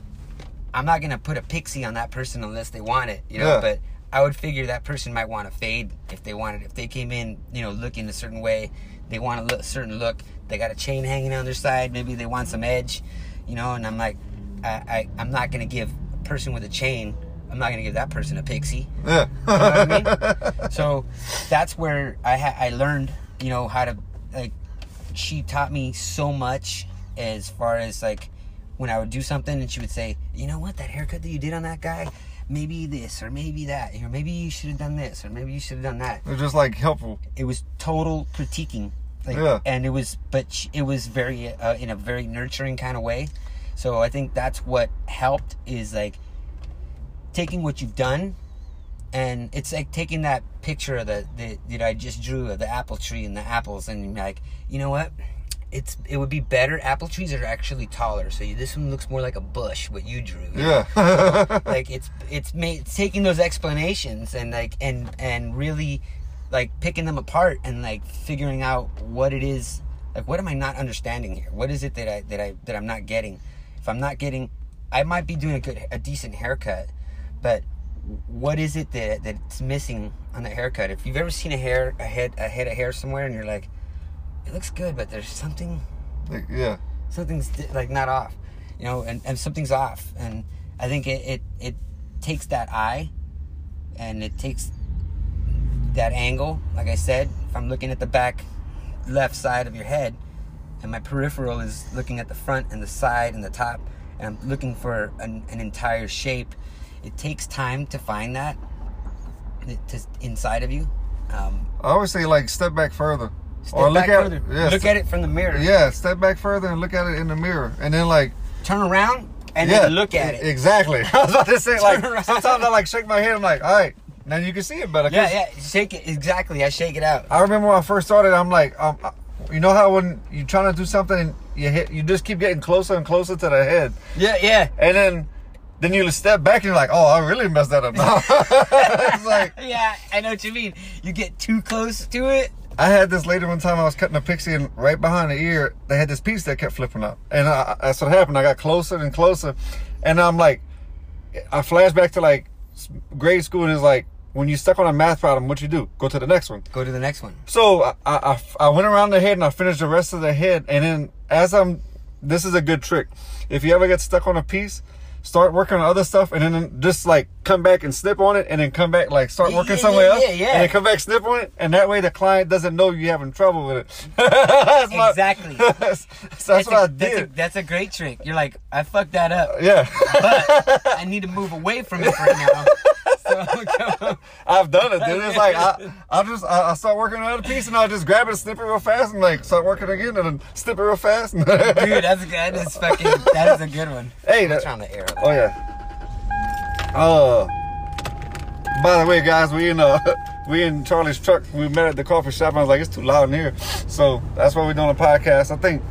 I'm not gonna put a pixie on that person unless they want it, you know. Yeah. But I would figure that person might want a fade if they wanted. If they came in, you know, looking a certain way, they want a look, certain look. They got a chain hanging on their side. Maybe they want some edge, you know. And I'm like, I, I I'm not gonna give a person with a chain. I'm not gonna give that person a pixie. Yeah. You know what I mean? so that's where I ha- I learned, you know, how to like. She taught me so much as far as like when I would do something and she would say, you know what, that haircut that you did on that guy, maybe this or maybe that, or maybe you should have done this or maybe you should have done that. They're just like helpful. It was total critiquing, like, Yeah. and it was, but sh- it was very uh, in a very nurturing kind of way. So I think that's what helped is like taking what you've done and it's like taking that picture of the, the that I just drew of the apple tree and the apples and like you know what it's it would be better apple trees are actually taller so you, this one looks more like a bush what you drew? Yeah. like it's it's made it's taking those explanations and like and and really like picking them apart and like figuring out what it is like what am i not understanding here what is it that i that i that i'm not getting if i'm not getting i might be doing a good a decent haircut but what is it that that's missing on the haircut if you've ever seen a hair a head a head of hair somewhere and you're like it looks good but there's something Like, yeah. something's like not off you know and, and something's off and i think it, it it takes that eye and it takes that angle like i said if i'm looking at the back left side of your head and my peripheral is looking at the front and the side and the top and i'm looking for an, an entire shape it takes time to find that to, inside of you um, I always say like step back further. Step or look at further. yeah, look at it from the mirror Yeah, step back further and look at it in the mirror. And then like turn around and yeah, then look at it Exactly. I was about to say like around. sometimes I like shake my head, I'm like, all right, now you can see it better. Yeah, yeah, shake it exactly. I shake it out. I remember when I first started, I'm like, um, uh, you know how when you're trying to do something and you hit, you just keep getting closer and closer to the head, Yeah, yeah, and then then you step back and you're like, oh, I really messed that up. it's like yeah. I know what you mean. You get too close to it. I had this later one time. I was cutting a pixie, and right behind the ear, they had this piece that kept flipping up, and I, that's what happened. I got closer and closer, and I'm like, I flash back to like grade school, and it's like when you stuck on a math problem, what you do? Go to the next one. Go to the next one. So I, I, I went around the head and I finished the rest of the head. And then as I'm, this is a good trick. If you ever get stuck on a piece, start working on other stuff and then just like come back and snip on it and then come back, like start Yeah, working yeah, somewhere yeah, else. yeah, yeah. And then come back, snip on it. And that way the client doesn't know you're having trouble with it. That's my- Exactly. that's that's what a, I That's a, did. that's a great trick. You're like, I fucked that up, yeah. but I need to move away from it right now. So, I've done it, dude. It's like I, I'll just I, I start working on another piece and I'll just grab it and snip it real fast and like start working again and then snip it real fast. dude, that's a, that is fucking. That is a good one. hey, I'm that, trying to air. Oh yeah. Uh. By the way, guys, we in uh we in Charlie's truck. We met at the coffee shop. And I was like, it's too loud in here, so that's why we're doing a podcast. I think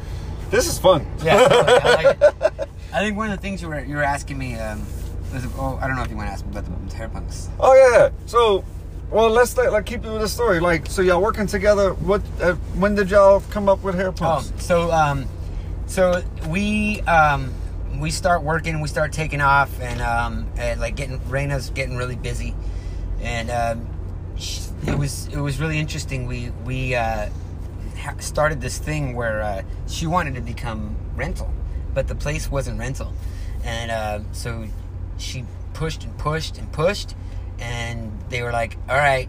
this is fun. Yeah, totally. I, like it. I think one of the things you were you were asking me um, was oh I don't know if you want to ask me about the hair punks. Oh yeah. So, well, let's like, keep it with the story. Like, so y'all working together. What? Uh, when did y'all come up with hair Oh, so um, so we um, we start working, we start taking off, and um, and like getting Raina's getting really busy, and um, sh- it was it was really interesting. We we uh, started this thing where uh, she wanted to become rental, but the place wasn't rental, and uh, so she pushed and pushed and pushed, and they were like, "All right,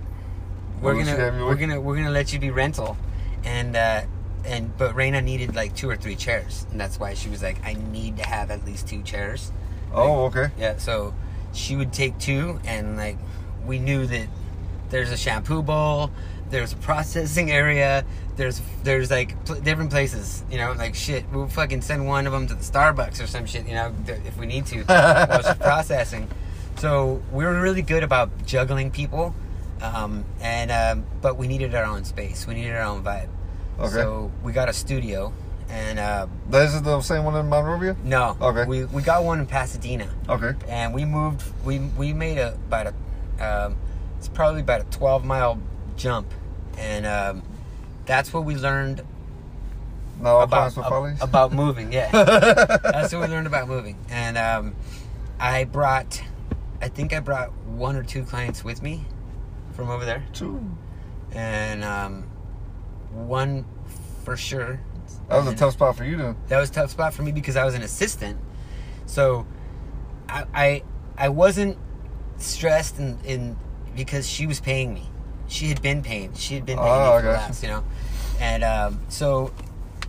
we're What was she gonna having we're with? gonna we're gonna let you be rental," and uh, and but Raina needed like two or three chairs, and that's why she was like, "I need to have at least two chairs." oh, okay. Yeah, so she would take two, and like we knew that there's a shampoo bowl, there's a processing area, there's there's like pl- different places, you know, like shit. We'll fucking send one of them to the Starbucks or some shit, you know, th- if we need to. while she's processing. So we were really good about juggling people, um, and um, but we needed our own space. We needed our own vibe. Okay. So we got a studio, and uh, This is the same one in Monrovia. no, Okay. we we got one in Pasadena Okay. and we moved. We we made a about a. Um, it's probably about a twelve mile jump, and um, that's what we learned No about ab- about moving. Yeah, that's what we learned about moving. And um, I brought, I think I brought one or two clients with me from over there, Two. and um, one for sure. That was a tough spot for you to. That was a tough spot for me because I was an assistant, so I I, I wasn't stressed in, in because she was paying me. She had been paying. She had been paying Oh, me for you. you know, and um, so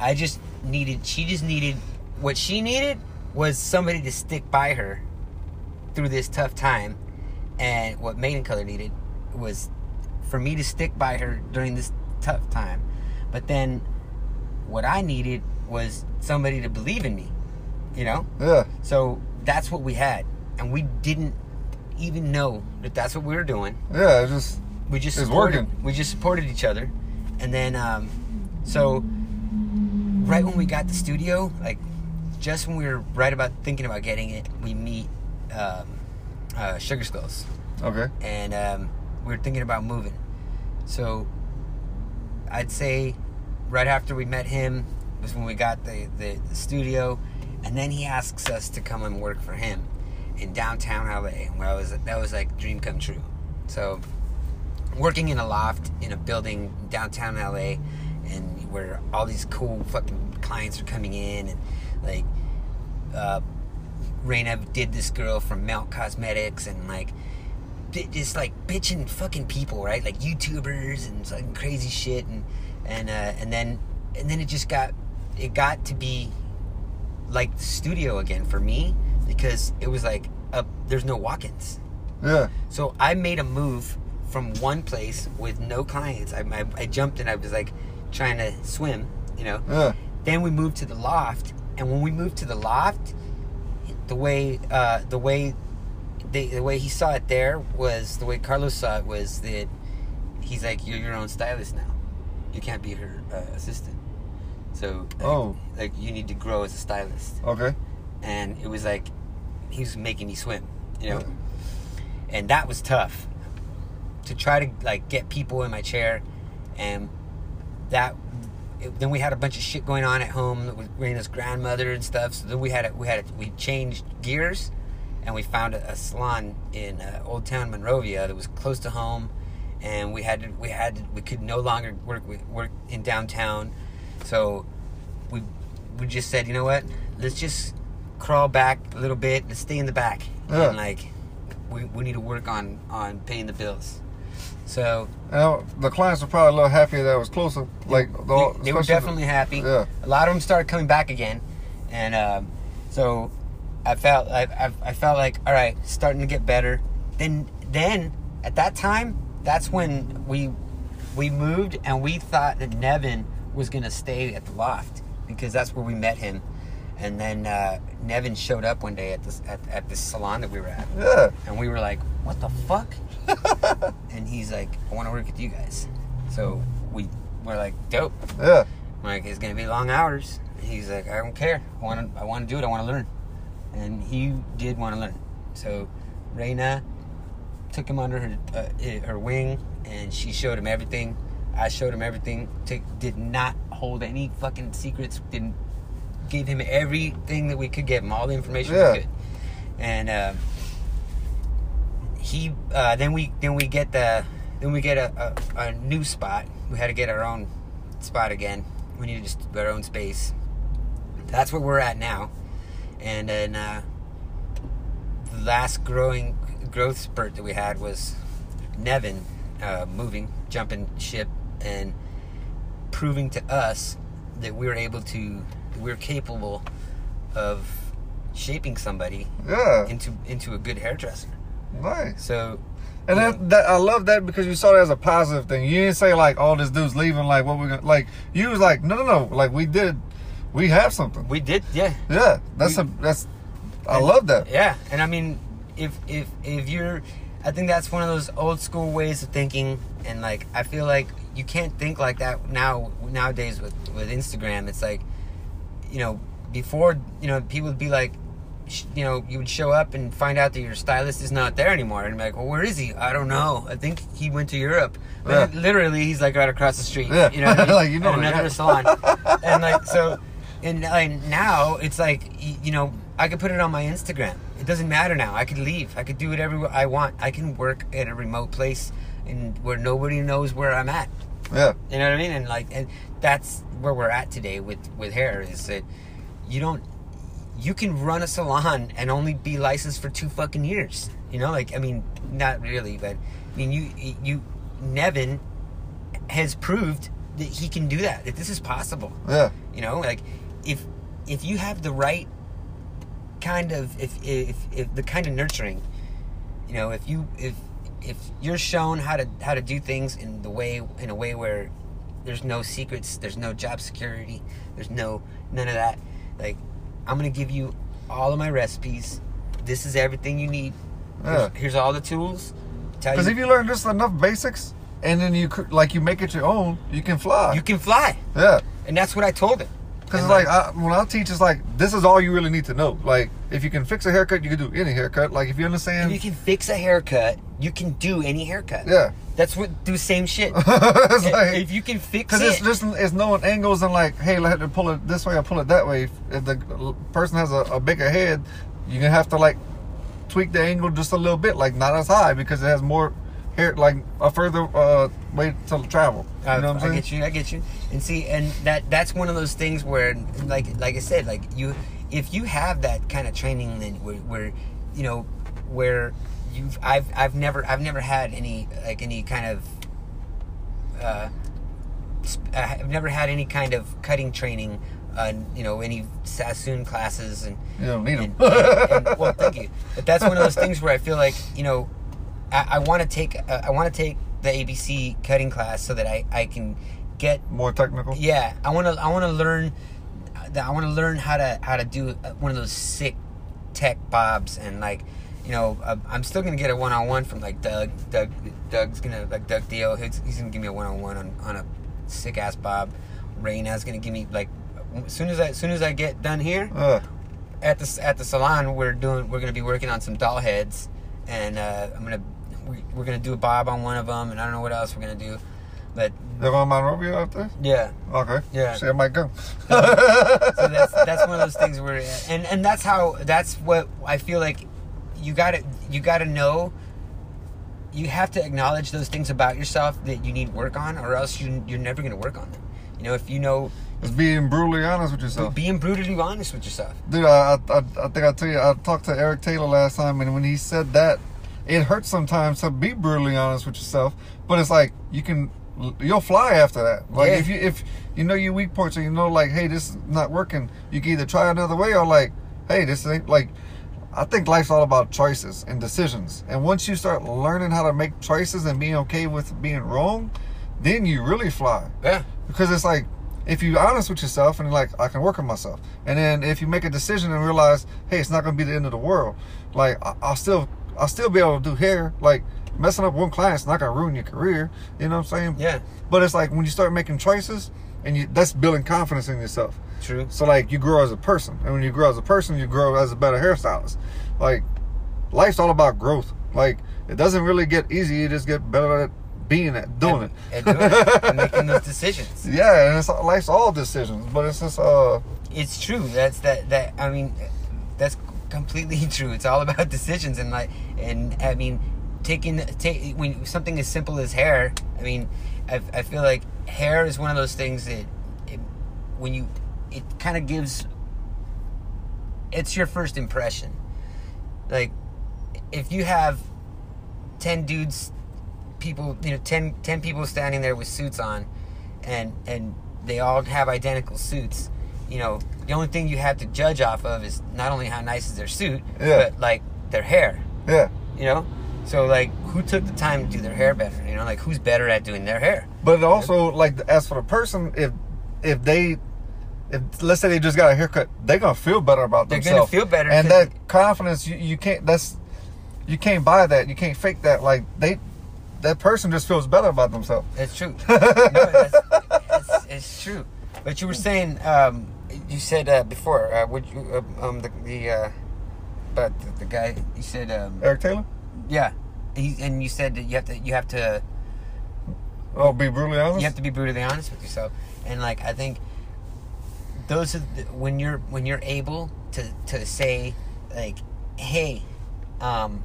I just needed. She just needed what she needed was somebody to stick by her through this tough time, and what Maiden Color needed was for me to stick by her during this tough time. But then what I needed was somebody to believe in me, you know? Yeah. So that's what we had. And we didn't even know that that's what we were doing. Yeah. It just. We just supported, working. we just supported each other. And then um so right when we got the studio, like just when we were right about thinking about getting it, we meet um uh, Sugar Skulls Okay. and um, we were thinking about moving. So I'd say right after we met him was when we got the, the, the studio, and then he asks us to come and work for him in downtown LA. Where I was that was like dream come true. So working in a loft in a building downtown LA, and where all these cool fucking clients are coming in, and like uh, Raina did this girl from Melt Cosmetics, and like just like bitching fucking people, right? Like YouTubers and fucking crazy shit, and and uh, and then and then it just got it got to be like the studio again for me because it was like there's no walk-ins. Yeah. So I made a move from one place with no clients. I, I, I jumped and I was like trying to swim, you know. Yeah. Then we moved to the loft, and when we moved to the loft, the way uh, the way the, the way he saw it there was the way Carlos saw it was that he's like, "You're your own stylist now. You can't be her uh, assistant. So, like, Oh. like you need to grow as a stylist." Okay. And it was like he was making me swim, you know, and that was tough to try to like get people in my chair, and that it, then we had a bunch of shit going on at home with Raina's grandmother and stuff. So then we had a, we had a, we changed gears, and we found a, a salon in uh, Old Town Monrovia that was close to home, and we had to, we had to, we could no longer work work in downtown, so we we just said, you know what, let's just crawl back a little bit, let's stay in the back, Yeah. and like we, we need to work on on paying the bills. So Now the clients were probably a little happier that it was closer. Like the, they, they were especially the- definitely happy. Yeah. A lot of them started coming back again, and um, so I felt I, I, I felt like all right, starting to get better. Then then at that time, that's when we we moved, and we thought that Nevin was gonna stay at the loft because that's where we met him. And then uh, Nevin showed up one day at this at, at this salon that we were at, Yeah. and we were like, "What the fuck?" And he's like, "I want to work with you guys." So we were like, "Dope." Yeah. I'm like, "It's gonna be long hours." And he's like, "I don't care. I want to. I want to do it. I want to learn." And he did want to learn. So Raina took him under her uh, eh, her wing, and she showed him everything. I showed him everything. Took, did not hold any fucking secrets. Didn't gave him everything that we could give him, all the information Yeah. we could. And uh, he uh, then we then we get the then we get a, a, a new spot. We had to get our own spot again. We needed just our own space. That's where we're at now. And then uh, the last growing growth spurt that we had was Nevin uh, moving, jumping ship, and proving to us that we were able to, we're capable of shaping somebody Yeah. into into a good hairdresser. Nice. So And know, that, that I love that because you saw that as a positive thing. You didn't say like, "Oh, this dude's leaving." Like, what we're gonna like? You was like, "No, no, no! Like, we did, we have something." we did, yeah, Yeah, that's We- a that's. I love that. Yeah, and I mean, if if if you're, I think that's one of those old school ways of thinking, and like I feel like you can't think like that now nowadays with with Instagram. It's like, you know, before you know people would be like, you know, you would show up and find out that your stylist is not there anymore, and be like, well, where is he? I don't know. I think he went to Europe. But Yeah. literally, he's like right across the street. Yeah. you know, I mean? Like, you know At another yeah. salon, and like so, and, and now it's like you know, I could put it on my Instagram. It doesn't matter now. I could leave. I could do whatever I want. I can work at a remote place and where nobody knows where I'm at. Yeah. You know what I mean? And like, and that's where we're at today with with hair is that you don't, you can run a salon and only be licensed for two fucking years. You know, like I mean, not really, but I mean, you you Nevin has proved that he can do that. That this is possible. Yeah. You know, like if if you have the right kind of if if if the kind of nurturing, you know, if you if if you're shown how to how to do things in the way in a way where there's no secrets, there's no job security, there's no none of that. Like I'm gonna give you all of my recipes. This is everything you need. Here's, Yeah. here's all the tools. Because if you learn just enough basics, and then you like you make it your own, you can fly. you can fly, yeah. and that's what I told him. Because it's like I, when I teach, it's like this is all you really need to know. Like if you can fix a haircut, you can do any haircut. Like if you understand, If you can fix a haircut, you can do any haircut. yeah. That's what do same shit. it's if you can fix because it, it's just it's knowing angles and like, hey, let her pull it this way or pull it that way. If, the person has a, a bigger head, you're gonna have to like tweak the angle just a little bit, like not as high because it has more hair, like a further uh, way to travel. You Uh, know what I'm I saying? get you. I get you. And see, and that that's one of those things where, like, like I said, like you, if you have that kind of training, then where, where you know, where you've, I've, I've never, I've never had any like any kind of, uh, I've never had any kind of cutting training. Uh, you know, any Sassoon classes and You don't need them. and- and- well, thank you. But that's one of those things where I feel like you know, I, I want to take uh, I want to take the ABC cutting class so that I I can get More technical. yeah I want to I want to learn that I want to learn how to how to do uh, one of those sick tech bobs and like you know I'm still gonna get a one on one from like Doug Doug Doug's gonna like Doug Deal. he's, he's gonna give me a one on one on a sick ass bob. Raina's gonna give me like as soon as I as soon as I get done here Uh, at the at the salon we're doing we're gonna be working on some doll heads and uh, I'm gonna we, we're gonna do a bob on one of them and I don't know what else we're gonna do but they're on Monrovia out there. yeah Okay. Yeah. See, I might go. so that's that's one of those things where and and that's how that's what I feel like you gotta you gotta know you have to acknowledge those things about yourself that you need work on or else you, you're never gonna work on them you know if you know Just being brutally honest with yourself. being brutally honest with yourself Dude, I, I, I think I tell you, I talked to Eric Taylor last time, and when he said that, it hurts sometimes to be brutally honest with yourself. But it's like you can, you'll fly after that. Like Yeah. if you if you know your weak points and you know like, hey, this is not working, you can either try another way or like, hey, this ain't like. I think life's all about choices and decisions. And once you start learning how to make choices and being okay with being wrong, then you really fly yeah because it's like if you're honest with yourself and like I can work on myself, and then if you make a decision and realize, hey, it's not gonna be the end of the world, like I'll still I'll still be able to do hair. Like messing up one client's not gonna ruin your career. You know what I'm saying? yeah But it's like when you start making choices, and you that's building confidence in yourself. True So like you grow as a person, and when you grow as a person, you grow as a better hairstylist. Like life's all about growth. Like it doesn't really get easy; you just get better at being at doing it. and doing it and making those decisions Yeah, and it's life's all decisions, but it's just uh it's true that's that that i mean that's completely true it's all about decisions and like and i mean taking take when something as simple as hair i mean i, I feel like hair is one of those things that it, when you it kind of gives it's your first impression. Like if you have 10 dudes people you know 10, 10 people standing there with suits on and and they all have identical suits you know the only thing you have to judge off of is not only how nice is their suit Yeah. but like their hair. Yeah. you know? So like who took the time to do their hair better you know? Like who's better at doing their hair? But also like as for the person, if if they if let's say they just got a haircut, they're gonna feel better about themselves. They're gonna feel better and that confidence you, you can't that's you can't buy that. You can't fake that. Like they that person just feels better about themselves. It's true. no, that's, it's, it's true. But you were saying, um, you said uh, before, uh, would you, uh, um, the, the uh, But the, the guy, you said, um, Eric Taylor. yeah, he, and you said that you have to, you have to, Oh, be brutally honest. you have to be brutally honest with yourself. And like, I think those are the, when you're when you're able to to say like, hey, um,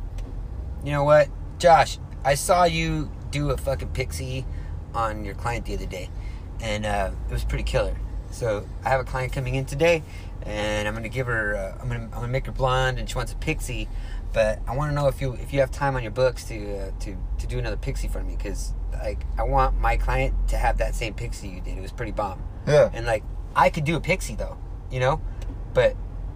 you know what, Josh, I saw you do a fucking pixie on your client the other day, and uh, it was pretty killer. So I have a client coming in today, and I'm gonna give her, uh, I'm gonna, I'm gonna make her blonde, and she wants a pixie. But I want to know if you if you have time on your books to uh, to to do another pixie for me, because like I want my client to have that same pixie you did. It was pretty bomb. Yeah. And like I could do a pixie though, you know, but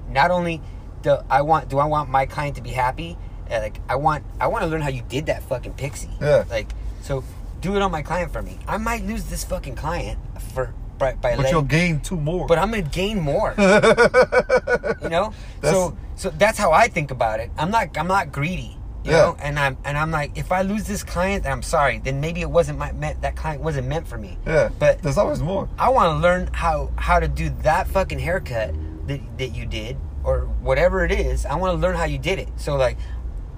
not only do I want do I want my client to be happy, uh, like I want I want to learn how you did that fucking pixie. Yeah. Like so, do it on my client for me. I might lose this fucking client for by, by But letting- you'll gain two more. but I'm gonna gain more. you know, That's- so so that's how I think about it. I'm not I'm not greedy. You Yeah. know, and I'm and I'm like, if I lose this client, I'm sorry. Then maybe it wasn't my meant that client wasn't meant for me. yeah. But there's always more. I want to learn how how to do that fucking haircut that that you did or whatever it is. I want to learn how you did it. So like,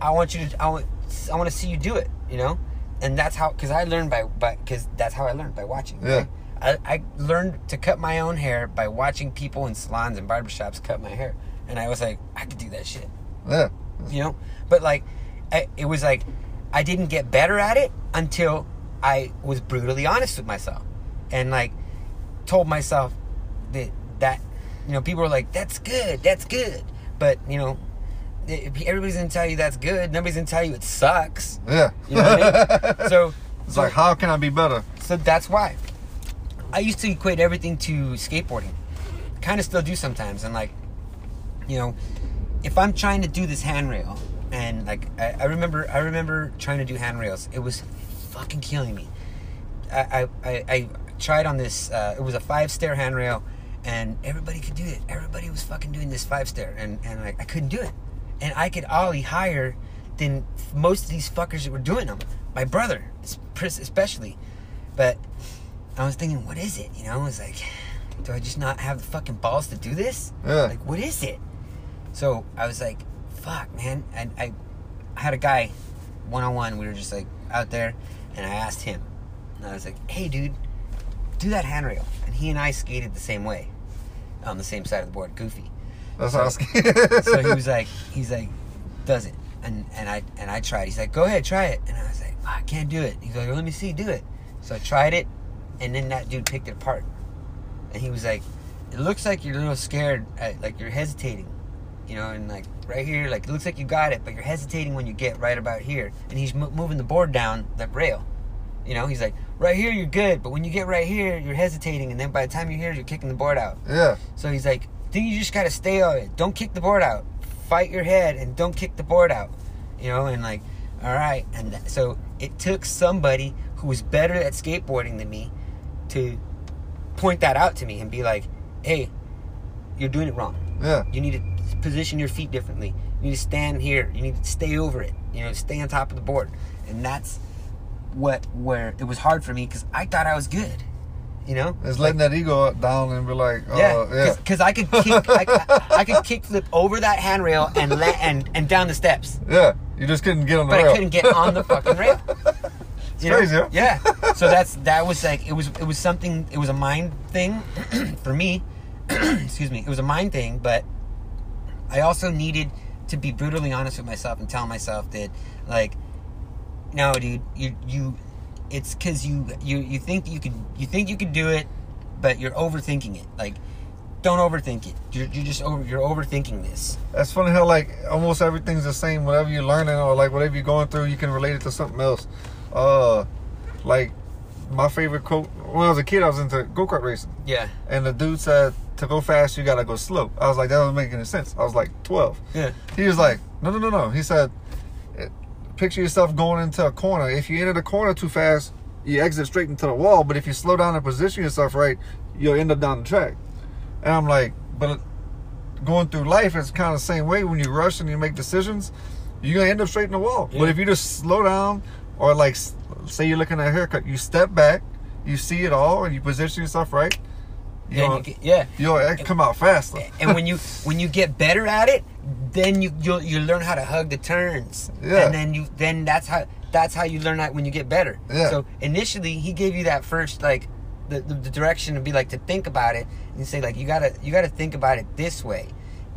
I want you to I want I want to see you do it. You know, and that's how because I learned by by because that's how I learned by watching. Yeah. I, I learned to cut my own hair by watching people in salons and barbershops cut my hair, and I was like, I could do that shit Yeah. you know but like I, it was like i didn't get better at it until i was brutally honest with myself and like told myself that that you know people are like that's good that's good but you know everybody's gonna tell you that's good nobody's gonna tell you it sucks Yeah. you know what I mean? so it's so, like, how can I be better? so that's why i used to equate everything to skateboarding kind of still do sometimes and like you know if i'm trying to do this handrail and like I, I remember i remember trying to do handrails it was fucking killing me i i, I, I tried on this uh, it was a five stair handrail and everybody could do it everybody was fucking doing this five stair and and like i couldn't do it and i could ollie higher than most of these fuckers that were doing them my brother especially but I was thinking, what is it? You know, I was like, do I just not have the fucking balls to do this? Yeah. Like, what is it? So I was like, fuck, man. And I, I had a guy, one on one. We were just like out there, and I asked him, and I was like, hey, dude, do that handrail. And he and I skated the same way, on the same side of the board, goofy. That's So- I was. So he was like, he's like, does it? And and I and I tried. He's like, go ahead, try it. And I was like, "Oh, I can't do it. He's like, let me see, do it. So I tried it, and then that dude picked it apart. And he was like, it looks like you're a little scared, at, like you're hesitating, you know, and like right here, like it looks like you got it, but you're hesitating when you get right about here. And he's mo- moving the board down the rail. You know, he's like, right here you're good, but when you get right here, you're hesitating, and then by the time you're here, you're kicking the board out. yeah. So he's like, think you just gotta stay on it. Don't kick the board out. Fight your head and don't kick the board out. You know, and like, all right. And th- so it took somebody who was better at skateboarding than me to point that out to me and be like, hey, you're doing it wrong. Yeah. You need to position your feet differently. You need to stand here. You need to stay over it. You know, stay on top of the board. And that's what where it was hard for me because I thought I was good. You know, It's letting that ego down and be like, oh, yeah, uh, yeah. because I could kick, I, I could kick flip over that handrail and la- and and down the steps, Yeah. You just couldn't get on the but rail. I couldn't get on the fucking rail. It's You know? crazy, huh? Yeah. So that's that was like it was it was something it was a mind thing for me. Excuse me. It was a mind thing, but I also needed to be brutally honest with myself and tell myself that like no dude you you it's cuz you you you think you could you think you could do it but you're overthinking it. Like don't overthink it. You're, you're just over you're overthinking this. That's funny how like almost everything's the same. Whatever you're learning or like whatever you're going through, you can relate it to something else. Uh, like my favorite quote when I was a kid, I was into go kart racing, yeah. And the dude said to go fast, you gotta go slow. I was like, that doesn't make any sense. I was like 12. yeah He was like, no, no, no, no. He said, eh, picture yourself going into a corner. If you enter the corner too fast, you exit straight into the wall. But if you slow down and position yourself right, you'll end up down the track. And I'm like, but going through life, it's kind of the same way. When you rush and you make decisions, you're gonna end up straight in the wall. Yeah. But if you just slow down, or like say you're looking at a haircut, you step back, you see it all, and you position yourself right. You Then you get, yeah. yo, that come out faster. and when you when you get better at it, then you you you learn how to hug the turns. Yeah. And then you then that's how that's how you learn that when you get better. Yeah. So initially he gave you that first like the, the, the direction to be like to think about it and say like you gotta you gotta think about it this way.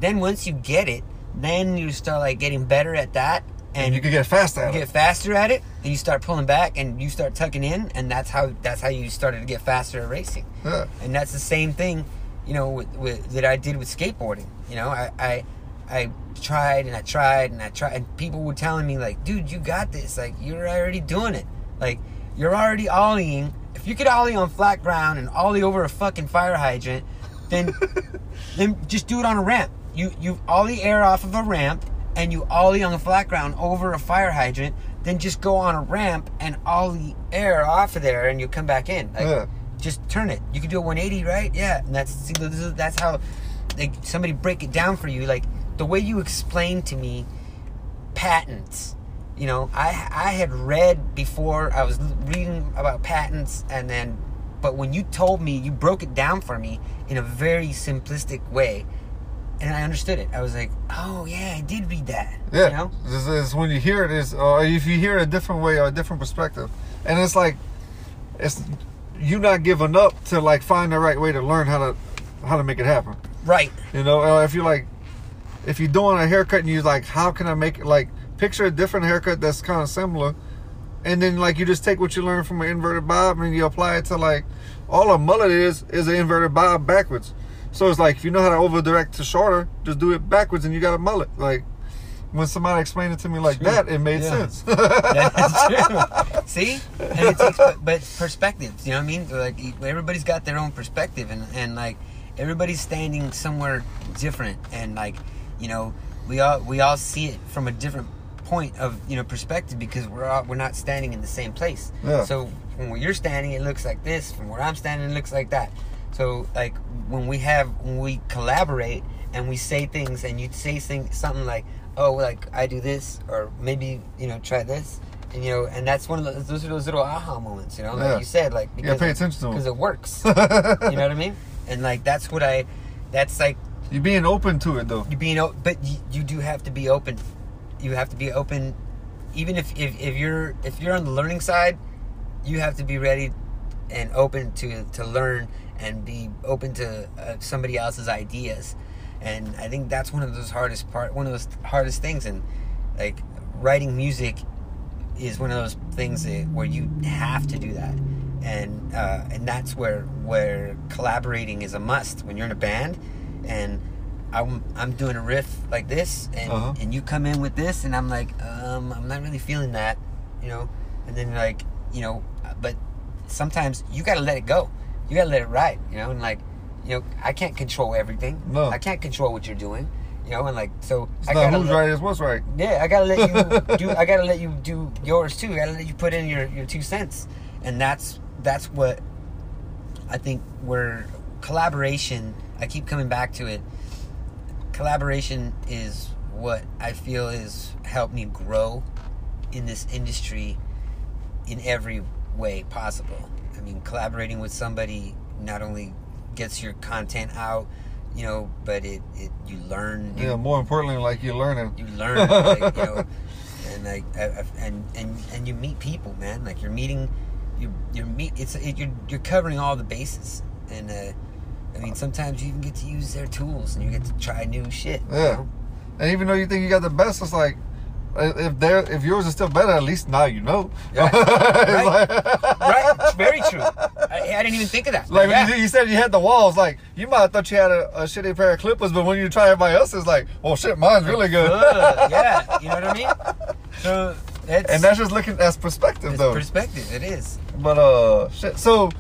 Then once you get it, then you start like getting better at that and you can get faster you at get it. faster at it and you start pulling back and you start tucking in and that's how that's how you started to get faster at racing. Yeah. and that's the same thing you know with, with that i did with skateboarding. You know I, I i tried and i tried and i tried and people were telling me like dude you got this. Like you're already doing it. Like you're already ollieing. If you could ollie on flat ground and ollie over a fucking fire hydrant then then just do it on a ramp. You you ollie air off of a ramp and you ollie on the flat ground over a fire hydrant then just go on a ramp and ollie air off of there and you come back in like Yeah. just turn it. You can do a 180, right? Yeah, and that's see, this is- that's how like somebody break it down for you. Like the way you explained to me patents. You know, I I had read before. I was reading about patents, and then, but when you told me, you broke it down for me in a very simplistic way, and I understood it. I was like, oh yeah, I did read that. Yeah. You know. This is when you hear it is or if you hear it a different way or a different perspective. And it's like it's you not giving up to like find the right way to learn how to how to make it happen. Right. You know, or if you like if you're doing a haircut and you're like, how can I make it like picture a different haircut that's kind of similar and then like you just take what you learn from an inverted bob and you apply it to like all a mullet is is an inverted bob backwards. So it's like if you know how to over direct to shorter, just do it backwards and you got a mullet. Like when somebody explained it to me like True. that, it made Yeah. sense. That's true. See, and it takes, but, but perspectives. You know what I mean? Like everybody's got their own perspective, and and like everybody's standing somewhere different, and like you know we all we all see it from a different point of you know perspective because we're all, we're not standing in the same place. Yeah. So from where you're standing, it looks like this. From where I'm standing, it looks like that. So like when we have when we collaborate and we say things, and you say things something like, "Oh, like I do this," or maybe you know try this, and you know, and that's one of those those are those little aha moments, you know, Yeah. like you said, like You gotta pay attention to because it works. you know what I mean? And like that's what I, that's like you being open to it though. you being o- but you, you do have to be open you have to be open even if, if if you're if you're on the learning side you have to be ready and open to to learn and be open to uh, somebody else's ideas. And i think that's one of those hardest part one of those hardest things. And like writing music is one of those things that, where you have to do that. And uh, and that's where where collaborating is a must when you're in a band. And I'm, I'm doing a riff like this and, Uh-huh. and you come in with this and I'm like um, I'm not really feeling that you know? And then like you know but sometimes you gotta let it go you gotta let it ride you know and like you know I can't control everything No. I can't control what you're doing you know and like so It's I not gotta who's let- right, it's what's right. yeah, I gotta let you do. I gotta let you do yours too. I gotta let you put in your, your two cents, and that's that's what I think. Where collaboration, I keep coming back to it. Collaboration is what I feel is helped me grow in this industry in every way possible. Mean, collaborating with somebody not only gets your content out, you know, but it, it you learn new Yeah, more importantly, like you're learning. you learn like, you know and like and and and you meet people man like you're meeting you you're meet it's it, you're you're covering all the bases and uh I mean sometimes you even get to use their tools and you get to try new shit you Yeah. know? And even though you think you got the best, it's like if there if yours is still better, at least now you know. Yeah. Right. like- right it's very true I, I didn't even think of that Like yeah. when you, you said you had the Wahls, like you might have thought you had a, a shitty pair of clippers, but when you try everybody else's, like, well, shit, mine's really good. Good, yeah you know what I mean so that's and that's just looking that's perspective, it's though. perspective it is But uh, shit. So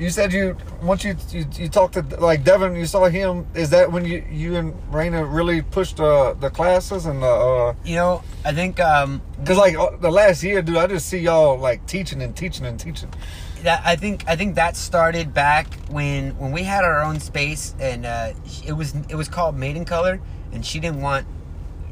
you said you once you you, you talked to like Devin, you saw him. Is that when you you and Raina really pushed uh, the classes and the uh? you know I think um Cause like uh, the last year, dude, I just see y'all like teaching and teaching and teaching. that I think I think that started back when when we had our own space and uh, it was it was called Maiden Color and she didn't want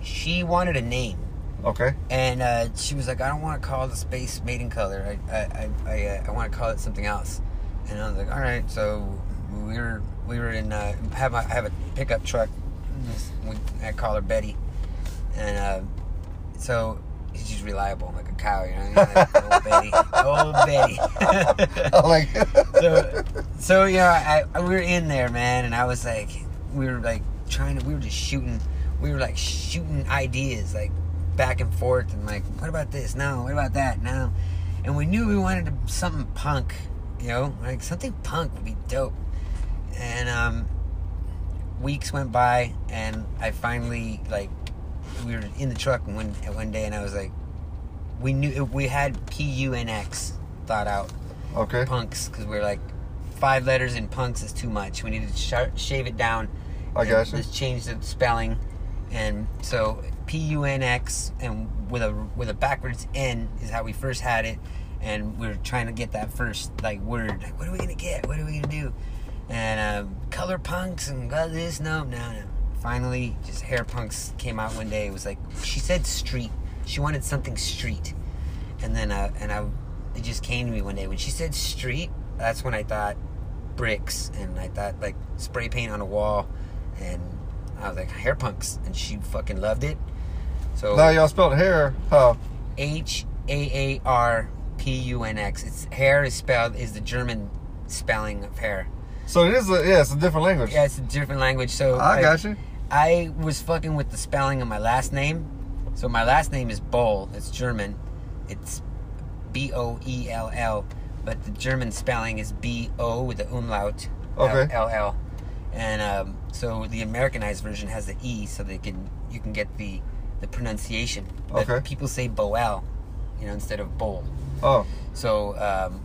she wanted a name Okay. and uh, she was like I don't want to call the space Maiden Color I I I, I, uh, I want to call it something else and I was like all right so we were we were in uh, have a, I have a pickup truck. This- we- I call her Betty, and uh, so she's just reliable like a cow. You know, like, old Betty, old Betty. I like. so, so you know, I, I we were in there, man, and I was like, we were like trying to, we were just shooting, we were like shooting ideas, like back and forth, and like, what about this? No, what about that? No, and we knew we wanted to, something punk, you know, like something punk would be dope, and um, weeks went by, and I finally like, we were in the truck one one day, and I was like, we knew we had P U N X thought out okay. punks because we're like five letters in punks is too much. We need to sh- shave it down. I and gotcha. Let's change the spelling, and so P U N X and with a with a backwards N is how we first had it, and we are trying to get that first like word. Like, what are we gonna get? What are we gonna do? And um, color punks and got this. No, no, no. Finally, just hair punks came out one day. It was like she said street. She wanted something street, and then uh, and I it just came to me one day when she said street. That's when I thought bricks, and I thought like spray paint on a wall, and I was like hair punks, and she fucking loved it. So Now y'all spelled hair. How? H A A R P U N X. It's hair is spelled is the German spelling of hair. So it is a yeah, it's a different language. Yeah, it's a different language. So I like, got you. I was fucking with the spelling of my last name. So my last name is Boll. It's German. It's B O E L L, but the German spelling is B O with the umlaut. Okay. L L. And um, so the Americanized version has the E, so they can you can get the the pronunciation. But Okay. people say Boel, you know, instead of Boll. Oh, So um,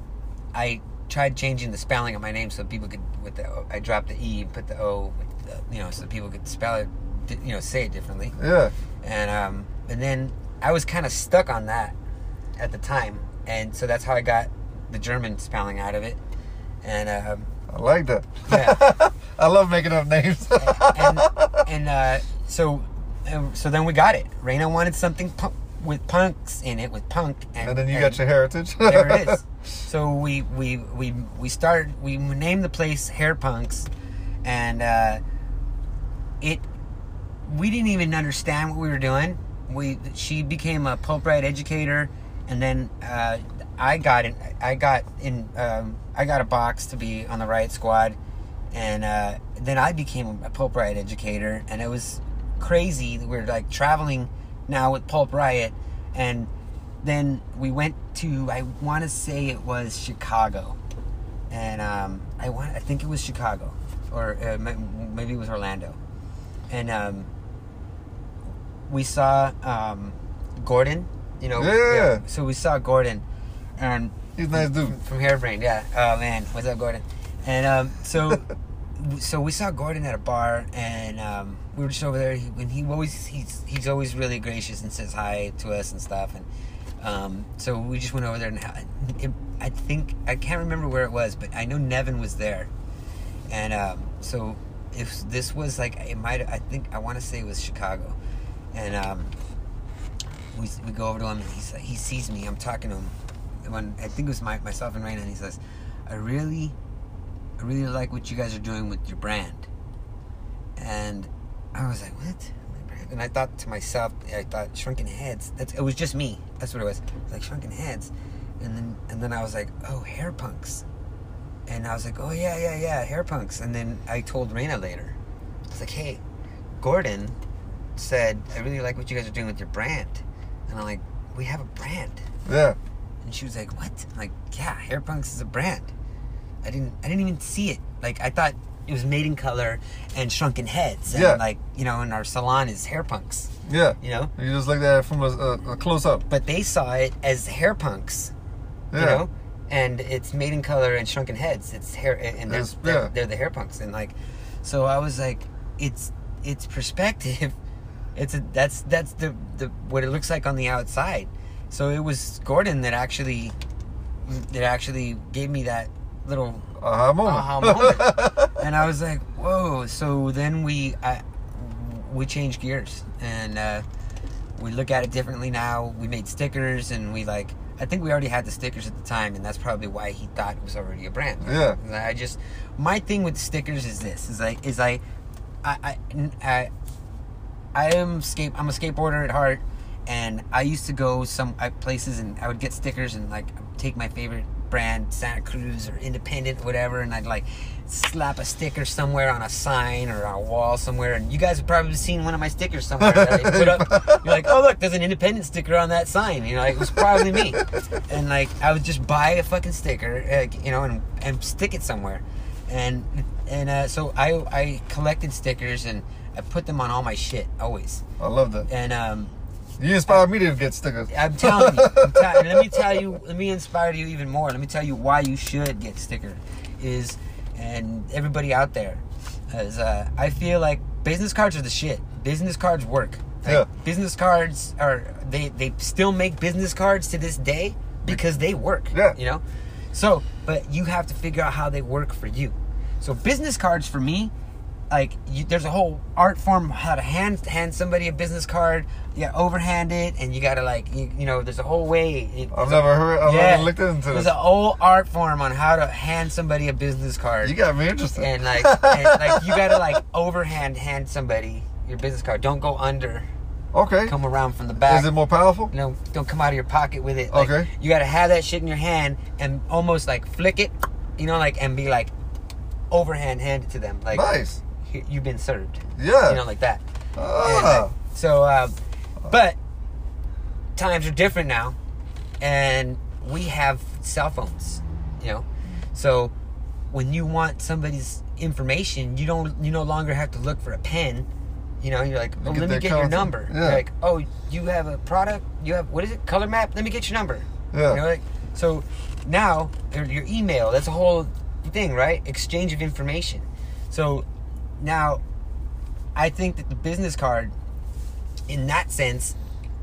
I tried changing the spelling of my name so people could with the O- I dropped the E, put the O, with the, you know, so people could spell it, you know, say it differently. yeah. And um, and then I was kind of stuck on that at the time, and so that's how I got the German spelling out of it. And um, I like that. Yeah. I love making up names. and and uh, so so then we got it. Raina wanted something punk, with punks in it, with punk, and, and then you got your heritage. there it is. So we we we we started. We named the place Haar Punx, and uh, it. We didn't even understand what we were doing. We she became a Pulp Riot educator, and then uh, I got in. I got in. Um, I got a box to be on the riot squad, and uh, then I became a Pulp Riot educator, and it was crazy. We're like traveling now with Pulp Riot, and then we went to I want to say it was Chicago, and um, I want I think it was Chicago, or uh, maybe it was Orlando, and um, we saw um, Gordon. You know, Yeah. So we saw Gordon, and He's a nice dude. from Hairbrain, yeah. Oh man, what's up, Gordon? And um, so, so we saw Gordon at a bar, and um, we were just over there. He, when he always he's he's always really gracious and says hi to us and stuff. And um, so we just went over there, and it, I think I can't remember where it was, but I know Nevin was there. And um, so if this was like it might, I think I want to say it was Chicago, and um, we we go over to him, and he's like, he sees me. I'm talking to him when I think it was my, myself and Raina, and he says, "I really, I really like what you guys are doing with your brand." And I was like, "What?" And I thought to myself, I thought Shrunknheads. That's it was just me. That's what it was. It was like Shrunknheads, and then and then I was like, "Oh, Haar Punx," and I was like, "Oh yeah, yeah, yeah, Haar Punx." And then I told Raina later. I was like, "Hey, Gordon said I really like what you guys are doing with your brand," and I'm like, "We have a brand." Yeah. And she was like, "What?" I'm like, "Yeah, Haar Punx is a brand." I didn't, I didn't even see it. Like I thought it was Maiden Color and Shrunknheads, and Yeah. like you know, in our salon is Haar Punx, Yeah. you know. You just looked at it from a, a, a close up. But they saw it as Haar Punx, Yeah. you know, and it's Maiden Color and Shrunknheads. It's hair, and they're It's- they're, yeah. they're the Haar Punx, and like, so I was like, it's it's perspective. It's a that's that's the the what it looks like on the outside. So it was Gordon that actually that actually gave me that little Aha moment. aha moment. and I was like, whoa. So then we I, we changed gears and uh, we look at it differently now. We made stickers, and we like. I think we already had the stickers at the time, and that's probably why he thought it was already a brand. Yeah. I just my thing with stickers is this: is like is I, I, I, I, I am skate. I'm a skateboarder at heart, and I used to go some places and I would get stickers and like take my favorite brand, Santa Cruz or Independent, whatever, and I'd like slap a sticker somewhere on a sign or on a wall somewhere. And you guys have probably seen one of my stickers somewhere that I put up. You're like, oh look, there's an Independent sticker on that sign. You know, like, it was probably me. And like I would just buy a fucking sticker, uh, you know, and and stick it somewhere. And and uh, so I I collected stickers and I put them on all my shit always. I love that. And um, You inspired me to get stickers. I'm telling you. I'm tell- let me tell you. Let me inspire you even more. Let me tell you why you should get sticker. Is and everybody out there, is uh, I feel like business cards are the shit. Business cards work. Like, Yeah. Business cards are they they still make business cards to this day because they work. Yeah. You know. So, but you have to figure out how they work for you. So business cards for me like you, there's a whole art form how to hand hand somebody a business card. You overhand it, and you gotta like you, you know. There's a whole way. It, I've there's a- never heard. I've never looked into There's this. There's a whole art form on how to hand somebody a business card, You got me interested. and like and, like you gotta like overhand hand somebody your business card. Don't go under. okay. Come around from the back. Is it more powerful? No, don't come out of your pocket with it. Like, Okay. You gotta have that shit in your hand and almost like flick it, you know, like and be like overhand hand it to them. Like Nice. "Here, you've been served. Yeah. You know, like that. And, Ah. uh, so, uh, but times are different now, and we have cell phones. You know, so when you want somebody's information, you don't. You no longer have to look for a pen. You know, you're like, oh, let me get your number. Yeah. You're like, oh, you have a product. You have what is it? Color map. Let me get your number. Yeah. You know, like so now your email. That's a whole thing, right? Exchange of information. So now, I think that the business card, in that sense,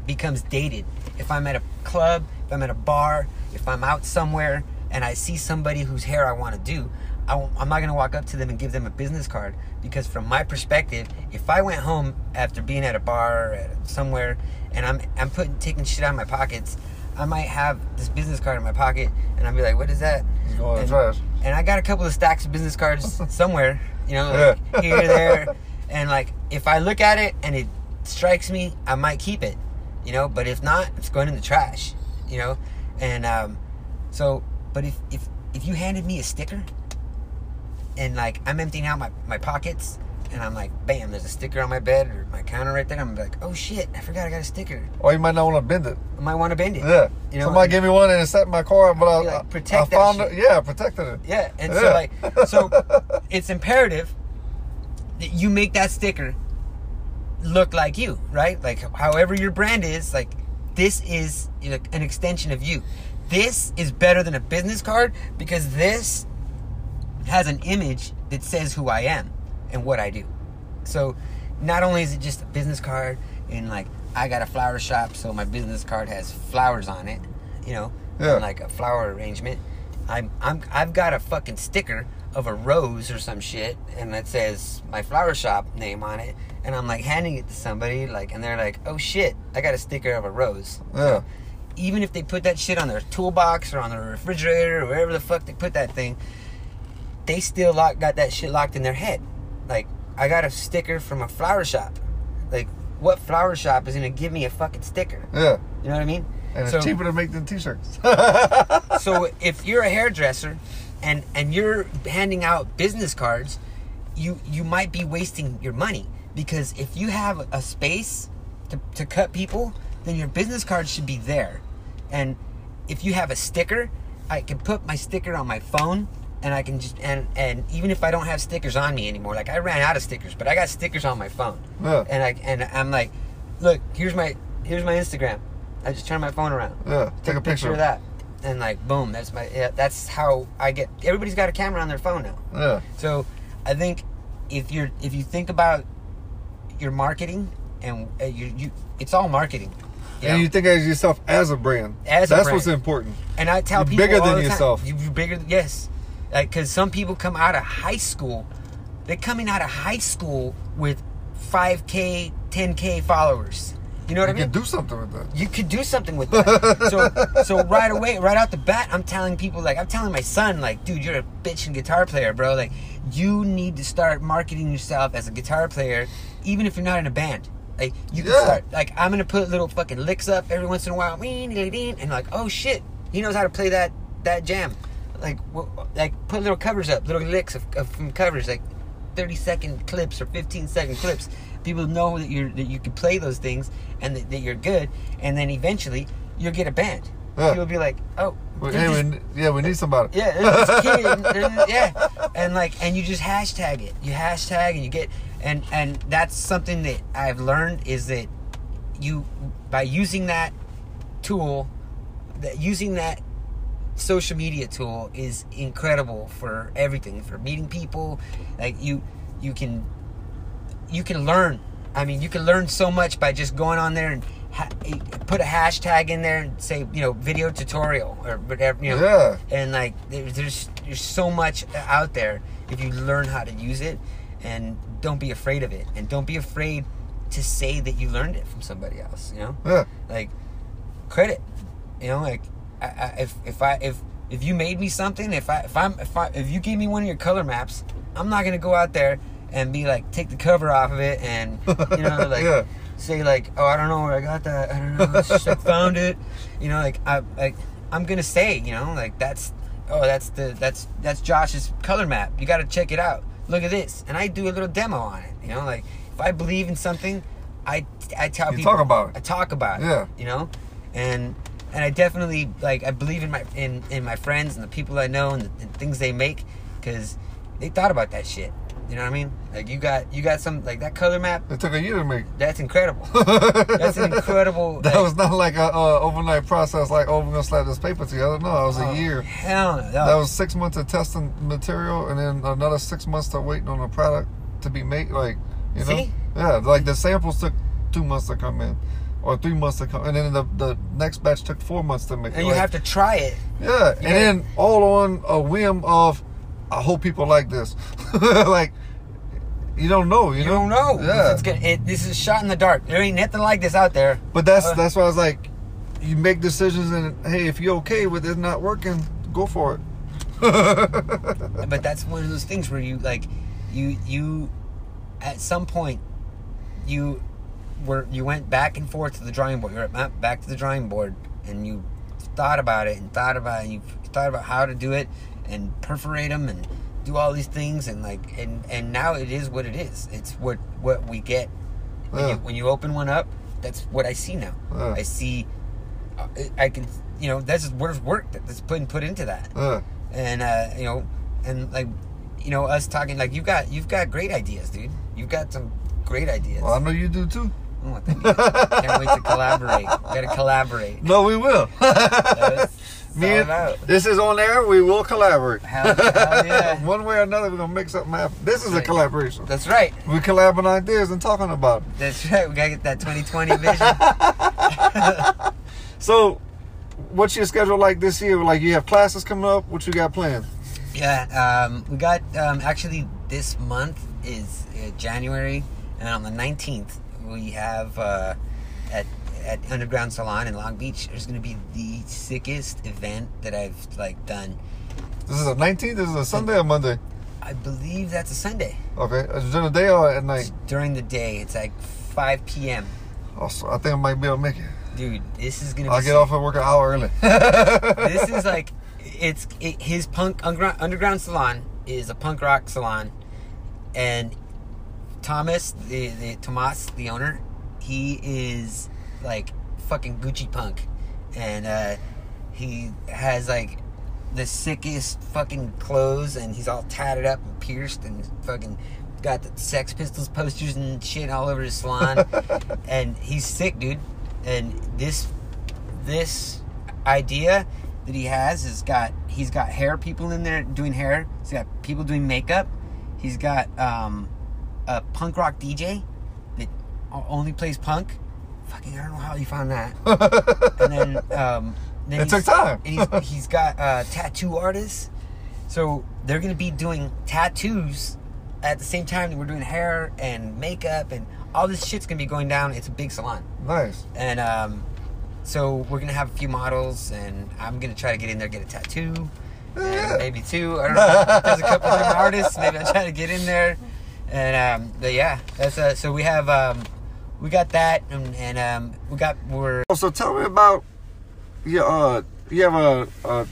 becomes dated. If I'm at a club, if I'm at a bar, if I'm out somewhere and I see somebody whose hair I want to do, I I'm not going to walk up to them and give them a business card because, from my perspective, if I went home after being at a bar or at somewhere and I'm I'm putting taking shit out of my pockets, I might have this business card in my pocket and I'll be like, "What is that?" It's going in and, and I got a couple of stacks of business cards somewhere, you know, like here, there, and like if I look at it and it strikes me, I might keep it, you know. But if not, it's going in the trash, you know. And um, so, but if if if you handed me a sticker, and like I'm emptying out my my pockets. And I'm like, bam! There's a sticker on my bed or my counter right there. I'm like, oh shit! I forgot I got a sticker. Or you might not want to bend it. I might want to bend it. Yeah. You know, Somebody gave me one and it sat in my car, but I, like, protect I that found it. Yeah, I protected it. Yeah, and so like, so it's imperative that you make that sticker look like you, right? Like, however your brand is, like, this is an extension of you. This is better than a business card because this has an image that says who I am and what I do. So, not only is it just a business card and like I got a flower shop, so my business card has flowers on it, you know, Yeah. and like a flower arrangement. I'm I'm I've got a fucking sticker of a rose or some shit, and it says my flower shop name on it, and I'm like handing it to somebody, like, and they're like, oh shit, I got a sticker of a rose. Yeah. Even if they put that shit on their toolbox or on their refrigerator or wherever the fuck they put that thing, they still lock, got that shit locked in their head. Like, I got a sticker from a flower shop. Like, what flower shop is gonna give me a fucking sticker? Yeah. You know what I mean? And it's cheaper to make than t-shirts. so if you're a hairdresser and and you're handing out business cards, you you might be wasting your money because if you have a space to, to cut people, then your business card should be there. And if you have a sticker, I can put my sticker on my phone and I can just and and even if I don't have stickers on me anymore, like I ran out of stickers, but I got stickers on my phone. Yeah. And I and I'm like, look, here's my here's my Instagram. I just turn my phone around yeah. Take a picture of that and like boom that's my yeah, that's how i get everybody's got a camera on their phone now Yeah. so i think if you're if you think about your marketing and uh, you you it's all marketing you know? You think of yourself as a brand. As a That's brand. what's important. and i tell you're people bigger than time, yourself. you- you're bigger yes Uh, like because some people come out of high school they're coming out of high school with 5k 10k followers You know what you I mean? can do something with that. you could do something with that. so so right away, right out the bat, I'm telling people like I'm telling my son like, dude, you're a bitchin' guitar player, bro. Like you need to start marketing yourself as a guitar player, even if you're not in a band. Like you can Yeah. start like I'm gonna put little fucking licks up every once in a while, and like oh shit, he knows how to play that that jam. Like like put little covers up, little licks of, of from covers, like 30 second clips or 15 second clips. People know that you're that you can play those things and that, that you're good, and then eventually you'll get a band. Yeah. People will be like, oh, Well, hey, just- we, yeah, we need somebody. yeah, this kid, yeah, and like, and you just hashtag it. You hashtag, and you get, and and that's something that I've learned is that you by using that tool, that using that social media tool is incredible for everything for meeting people. Like you you can you can learn. I mean you can learn so much by just going on there and ha- put a hashtag in there and say you know video tutorial or whatever you know. Yeah. and like there's there's there's so much out there if you learn how to use it. And don't be afraid of it. And don't be afraid to say that you learned it from somebody else you know? Yeah. like credit you know? Like I, I, if if i if if you made me something if i if i'm if i if you gave me one of your color maps i'm not gonna go out there and be like take the cover off of it and you know like Yeah. say like oh i don't know where i got that. I don't know. I found it. You know like i like i'm gonna say you know like that's oh that's the that's that's josh's color map. You gotta check it out. Look at this. And i do a little demo on it you know like if i believe in something i i tell You people talk about it. i talk about Yeah. it you know? And and i definitely like i believe in my in in my friends and the people i know and the, and things they make because they thought about that shit you know what i mean like you got you got some like that color map It took a year to make. that's incredible that's an incredible That like, was not like a uh, overnight process. Like, oh, we're gonna slap this paper together. No, it was oh, a year. hell no That was six months of testing material, and then another six months to waiting on the product to be made. Like, you know, See? yeah, like the samples took two months to come in, or three months to come, and then the the next batch took four months to make. and you like, have to try it yeah, and then all on a whim of, I hope people like this. like, you don't know, you, you know? don't know Yeah. it's good it, this is shot in the dark there ain't nothing like this out there But that's Uh, that's why I was like, you make decisions, and hey, if you're okay with it not working, go for it. but that's one of those things where you like you you at some point you were you went back and forth to the drawing board you're at- back to the drawing board and you thought about it and thought about it and you thought about how to do it and perforate them and do all these things and like and and now it is what it is it's what what we get when, Yeah. you, when you open one up that's what i see now Yeah. i see uh, i can you know that's where's work that's put put into that Yeah. and uh, you know, and like, you know, us talking like you got you've got great ideas, dude. You've got some great ideas. Well, I know you do too. Oh, thank you. Can't wait to collaborate. Got to collaborate. No, we will. Me and- this is on air. We will collaborate. Hell hell yeah. One way or another, we're gonna make something happen. This is a collaboration. That's right. We collab on ideas and talking about. It. That's right. We gotta get that 2020 vision. So, what's your schedule like this year? Like, you have classes coming up. What you got planned? yeah. Um, we got um, actually this month is uh, January, and on the 19th we have uh, at at Underground Salon in Long Beach. There's gonna be the sickest event that I've like done. This is a 19th. This is a Sunday or Monday. I believe that's a Sunday. Okay, is it during the day or at night? During the day, it's like 5 p.m. Also, I think I might be able to make it. Dude, this is gonna be. I'll get sick. off at work an hour early. this is like, it's it, his punk underground, underground salon is a punk rock salon, and Thomas, the, the Tomas, the owner, he is like fucking Gucci punk, and uh, he has like the sickest fucking clothes, and he's all tatted up and pierced, and fucking got the Sex Pistols posters and shit all over his salon, and he's sick, dude. And this this idea that he has is got he's got hair people in there doing hair. He's got people doing makeup. He's got um, a punk rock DJ that only plays punk. Fucking, I don't know how he found that. and then, um, then It he's- took time. he's, he's got uh, tattoo artists. So they're gonna be doing tattoos at the same time that we're doing hair and makeup and all this shit's gonna be going down. It's a big salon, Nice. and um, so we're gonna have a few models, and I'm gonna try to get in there, get a tattoo, Yeah. maybe two. I don't know. There's a couple different artists. Maybe I'll try to get in there, and um, but yeah, that's uh, so we have um, we got that, and, and um, we got we're Oh, So tell me about your uh you have a, a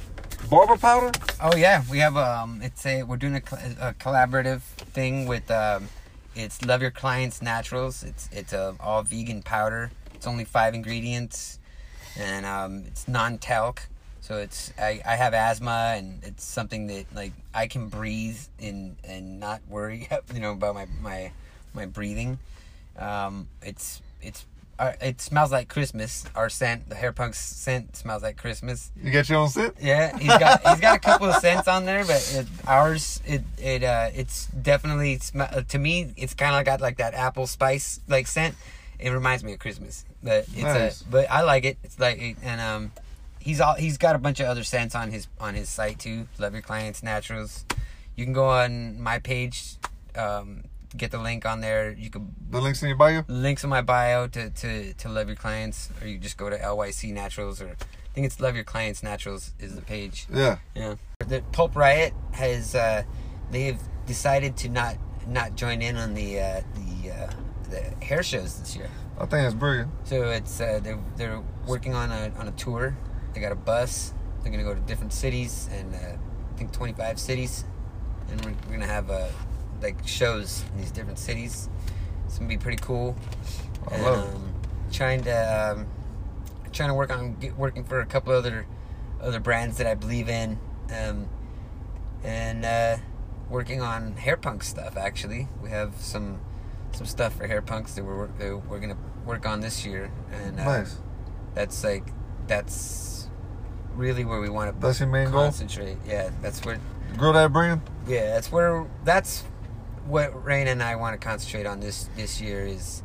barber powder? Oh yeah, we have um, it's a we're doing a, a collaborative thing with um, it's Love Your Clients Naturals. It's it's a all vegan powder. It's only five ingredients, and um, it's non talc. So it's I, I have asthma, and it's something that like I can breathe and and not worry, you know, about my my my breathing. Um, it's it's uh, it smells like Christmas. Our scent, the Haar Punx scent, smells like Christmas. You got your own scent? Yeah, he's got he's got a couple of scents on there, but it, ours it it uh it's definitely sm- uh, to me it's kind of got like that apple spice like scent. It reminds me of Christmas, but it's Nice. a but I like it. It's like and um he's all he's got a bunch of other scents on his on his site too. Love your clients naturals. You can go on my page, um, get the link on there. You can The links in your bio? links in my bio to, to, to love your clients, or you just go to LYC Naturals, or I think it's Love Your Clients Naturals is the page. Yeah. Yeah. The Pulp Riot has uh, they've decided to not not join in on the uh, the uh, the hair shows this year. I think it's brilliant. So it's uh, they're they're working on a on a tour. They got a bus. They're gonna go to different cities and uh, I think 25 cities, and we're, we're gonna have uh, like shows in these different cities. It's gonna be pretty cool. I love um, Trying to um, trying to work on get, working for a couple other other brands that I believe in, um, and uh, working on hair punk stuff. Actually, we have some some stuff for Haar Punx that we're that we're gonna work on this year, and uh, Nice. that's like that's really where we want to That's your main goal? concentrate. Yeah, that's where Grow that brand? yeah, that's where that's what Raina and I want to concentrate on this this year is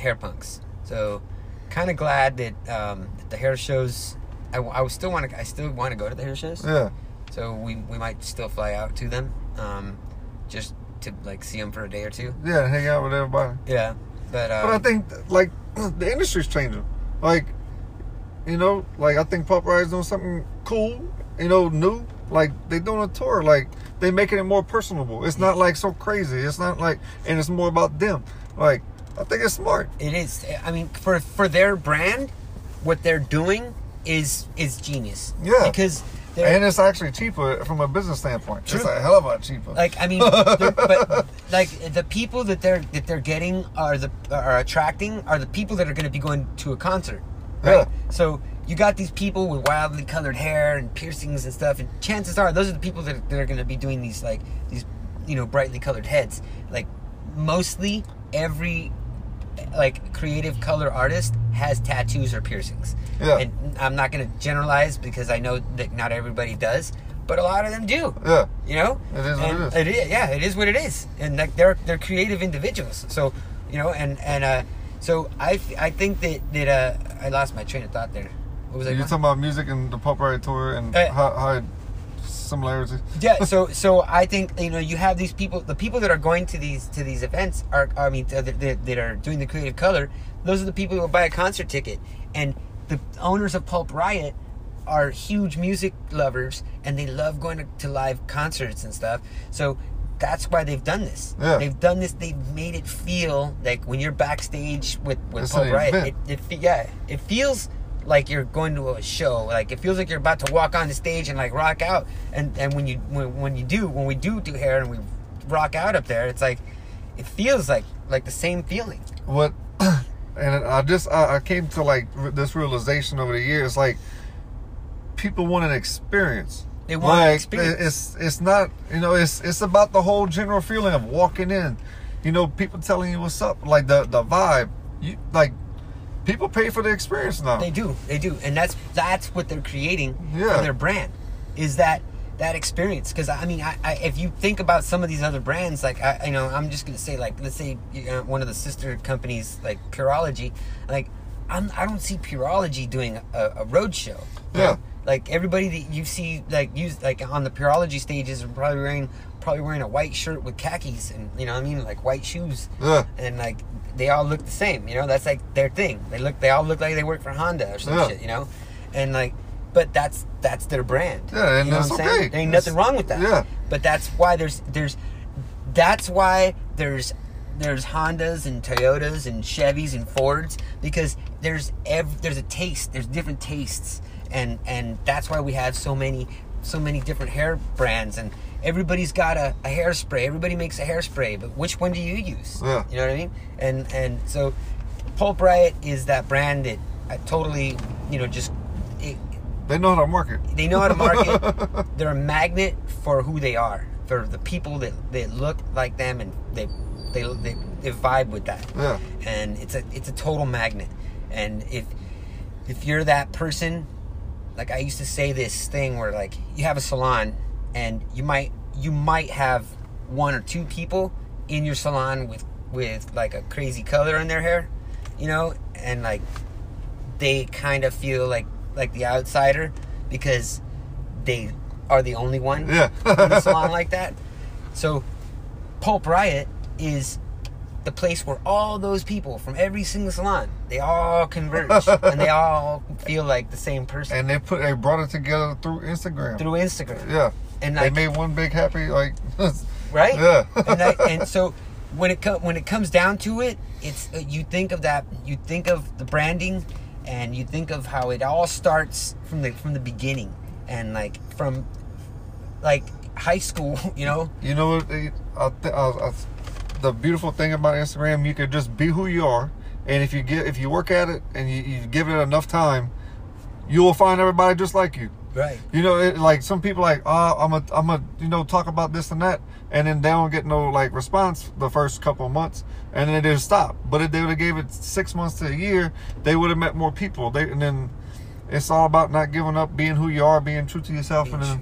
Haar Punx. So, kind of glad that um, that the hair shows. I, I still want to. I still want to go to the hair shows. Yeah. So we we might still fly out to them, um, just to like see them for a day or two. Yeah, hang out with everybody. Yeah, but um, But I think like the industry's changing. Like, you know, like I think Pulp Riot's doing something cool. You know, new. Like they doing a tour. Like they making it more personable. It's not like so crazy. It's not like, and it's more about them. Like I think it's smart. It is. I mean, for for their brand, what they're doing is is genius. Yeah. Because they're And it's actually cheaper from a business standpoint. It's True. a hell of a lot cheaper. like I mean, but like the people that they're that they're getting are the are attracting are the people that are going to be going to a concert. Right. Yeah. So you got these people with wildly colored hair and piercings and stuff, and chances are those are the people that are, that are going to be doing these like these you know brightly colored heads. Like mostly every like creative color artist has tattoos or piercings. Yeah. And I'm not going to generalize because I know that not everybody does, but a lot of them do. yeah. You know, It is what it is. It is, yeah, it is what it is, and like they're they're creative individuals. So, you know, and and uh, so I f- I think that that uh, I lost my train of thought there. What was I? You're talking about music and the Pulp Riot tour and Uh, how, how similarities. yeah so so i think you know you have these people the people that are going to these to these events are i mean that, that, that are doing the creative color those are the people who will buy a concert ticket and the owners of Pulp Riot are huge music lovers and they love going to, to live concerts and stuff so that's why they've done this. Yeah. they've done this they've made it feel like when you're backstage with with It's an it, it yeah it feels like you're going to a show. Like it feels like you're about to walk on the stage and like rock out. And and when you when, when you do when we do do hair and we rock out up there it's like it feels like like the same feeling. What and i just I, I came to like this realization over the years like people want an experience They want like experience. it's it's not you know it's it's about the whole general feeling of walking in you know people telling you what's up like the the vibe you like people pay for the experience now they do they do and that's that's what they're creating Yeah. for their brand is that that experience because i mean I, I if you think about some of these other brands like i you know i'm just gonna say like let's say you know, one of the sister companies like Pureology like I'm, i don't see Pureology doing a, a road show Yeah. Like everybody that you see like use like on the Pureology stages are probably wearing probably wearing a white shirt with khakis and you know what I mean, like white shoes, and like they all look the same. You know, that's like their thing. They look, they all look like they work for Honda or some Yeah. shit. You know, and like, but that's that's their brand. Yeah, and you know that's what I'm saying? okay. There ain't nothing wrong with that. yeah. But that's why there's there's that's why there's there's Hondas and Toyotas and Chevys and Fords because there's ev- there's a taste there's different tastes and and that's why we have so many so many different hair brands and everybody's got a, a hairspray everybody makes a hairspray but which one do you use Yeah. you know what I mean and and so Pulp Riot is that brand that I totally you know just it, They know how to market. they know how to market. They're a magnet for who they are, for the people that, that look like them, and they, they they they vibe with that. Yeah. And it's a it's a total magnet. And if if you're that person, like I used to say this thing where like you have a salon, and you might you might have one or two people in your salon with with like a crazy color in their hair, you know, and like they kind of feel like like the outsider because they are the only one Yeah. in the salon like that. So Pulp Riot is the place where all those people from every single salon they all converge and they all feel like the same person And they put they brought it together through Instagram. through Instagram. yeah. And they made one big happy like right? Yeah. and, I, and so when it com- when it comes down to it, it's uh, you think of that you think of the branding, and you think of how it all starts from the from the beginning, and like from like high school, you know. You know what? I, I, I, the beautiful thing about Instagram, you can just be who you are, and if you get if you work at it and you, you give it enough time, you will find everybody just like you. Right. You know, it, like some people like, oh, I'm a, I'm a, you know, talk about this and that, and then they don't get no like response the first couple of months, and then they just stop. But if they would have gave it six months to a year, they would have met more people. They and then it's all about not giving up, being who you are, being true to yourself, and then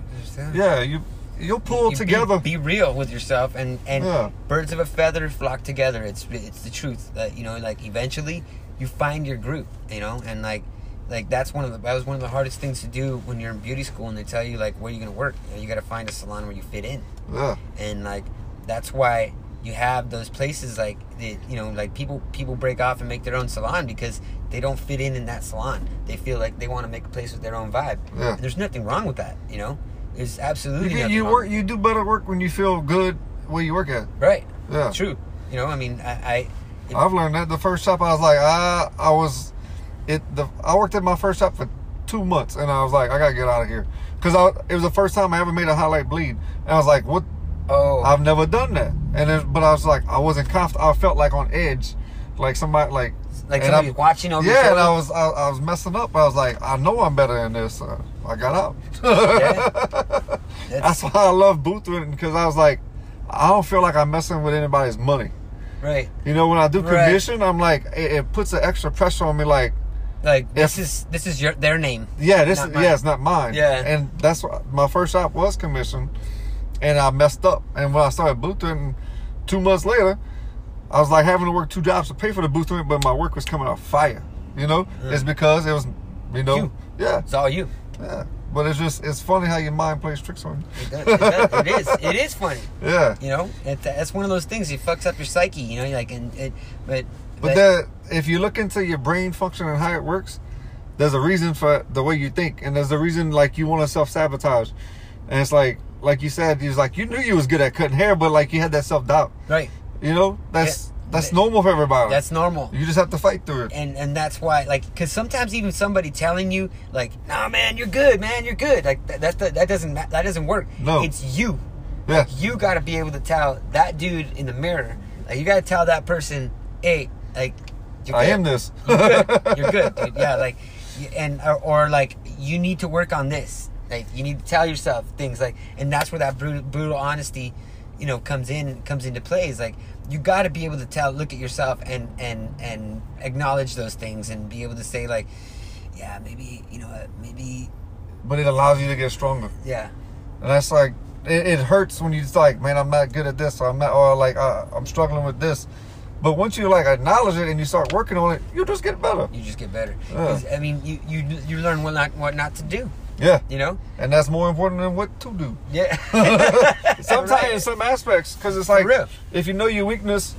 yeah, you you'll pull You together. Be, be real with yourself, and and Yeah. birds of a feather flock together. It's it's the truth that you know. Like eventually, you find your group. You know, and like like that's one of the that was one of the hardest things to do when you're in beauty school, and they tell you like where you're gonna work. You, know, you got to find a salon where you fit in, yeah, and like that's why you have those places like that. You know, like people people break off and make their own salon because they don't fit in in that salon. They feel like they want to make a place with their own vibe. Yeah. And there's nothing wrong with that. You know, there's absolutely you, get- you work, you do better work when you feel good where you work at. Right. Yeah. True. You know, I mean, I. I I've learned that the first shop I was like, ah, I was, it. The I worked at my first shop for two months, and I was like, I gotta get out of here, cause I, it was the first time I ever made a highlight bleed, and I was like, what? oh, I've never done that, and then, but I was like, I wasn't confident. I felt like on edge, like somebody like. like somebody I'm- watching over. Yeah, and I was I, I was messing up. I was like, I know I'm better than this. Uh, I got out. That's- That's why I love booth renting because I was like, I don't feel like I'm messing with anybody's money. right. You know, when I do Right. commission, I'm like, it, it puts an extra pressure on me. Like, Like this If- is this is your their name. yeah, this is mine. yeah, it's not mine. Yeah. and that's what my first shop was commission, and I messed up. And when I started booth renting, two months later, I was like having to work two jobs to pay for the booth rent, but my work was coming out fire. You know, mm. it's because it was, you know, You. yeah, It's all you. Yeah. But it's just it's funny how your mind plays tricks on It, you. does, it, does, it is. It is funny. Yeah. You know, it, that's one of those things. It fucks up your psyche. You know, like and it, but But that if you look into your brain function and how it works, there's a reason for the way you think, and there's a reason like you want to self sabotage, and it's like like you said, you was like you knew you was good at cutting hair, but like you had that self doubt. right. You know, that's. That's normal for everybody. That's normal. you just have to fight through it. and and that's why like because sometimes even somebody telling you like nah man you're good man you're good like that that, that doesn't that doesn't work No. it's you Yeah. you got to be able to tell that dude in the mirror like you got to tell that person hey like I am this. you're good you're good dude. yeah like and or, or like you need to work on this like you need to tell yourself things like and that's where that brutal, brutal honesty you know comes in comes into play is like you got to be able to tell look at yourself and and and acknowledge those things and be able to say like yeah maybe you know maybe but it allows you to get stronger. yeah And that's like it, it hurts when you just like, man, I'm not good at this, or I'm not, or like uh, I'm struggling with this. But once you like acknowledge it and you start working on it, you just get better. you just get better Yeah. i mean you you you learn what not what not to do Yeah, you know and that's more important than what to do. yeah Sometimes Right. in some aspects, because it's like if you know your weakness,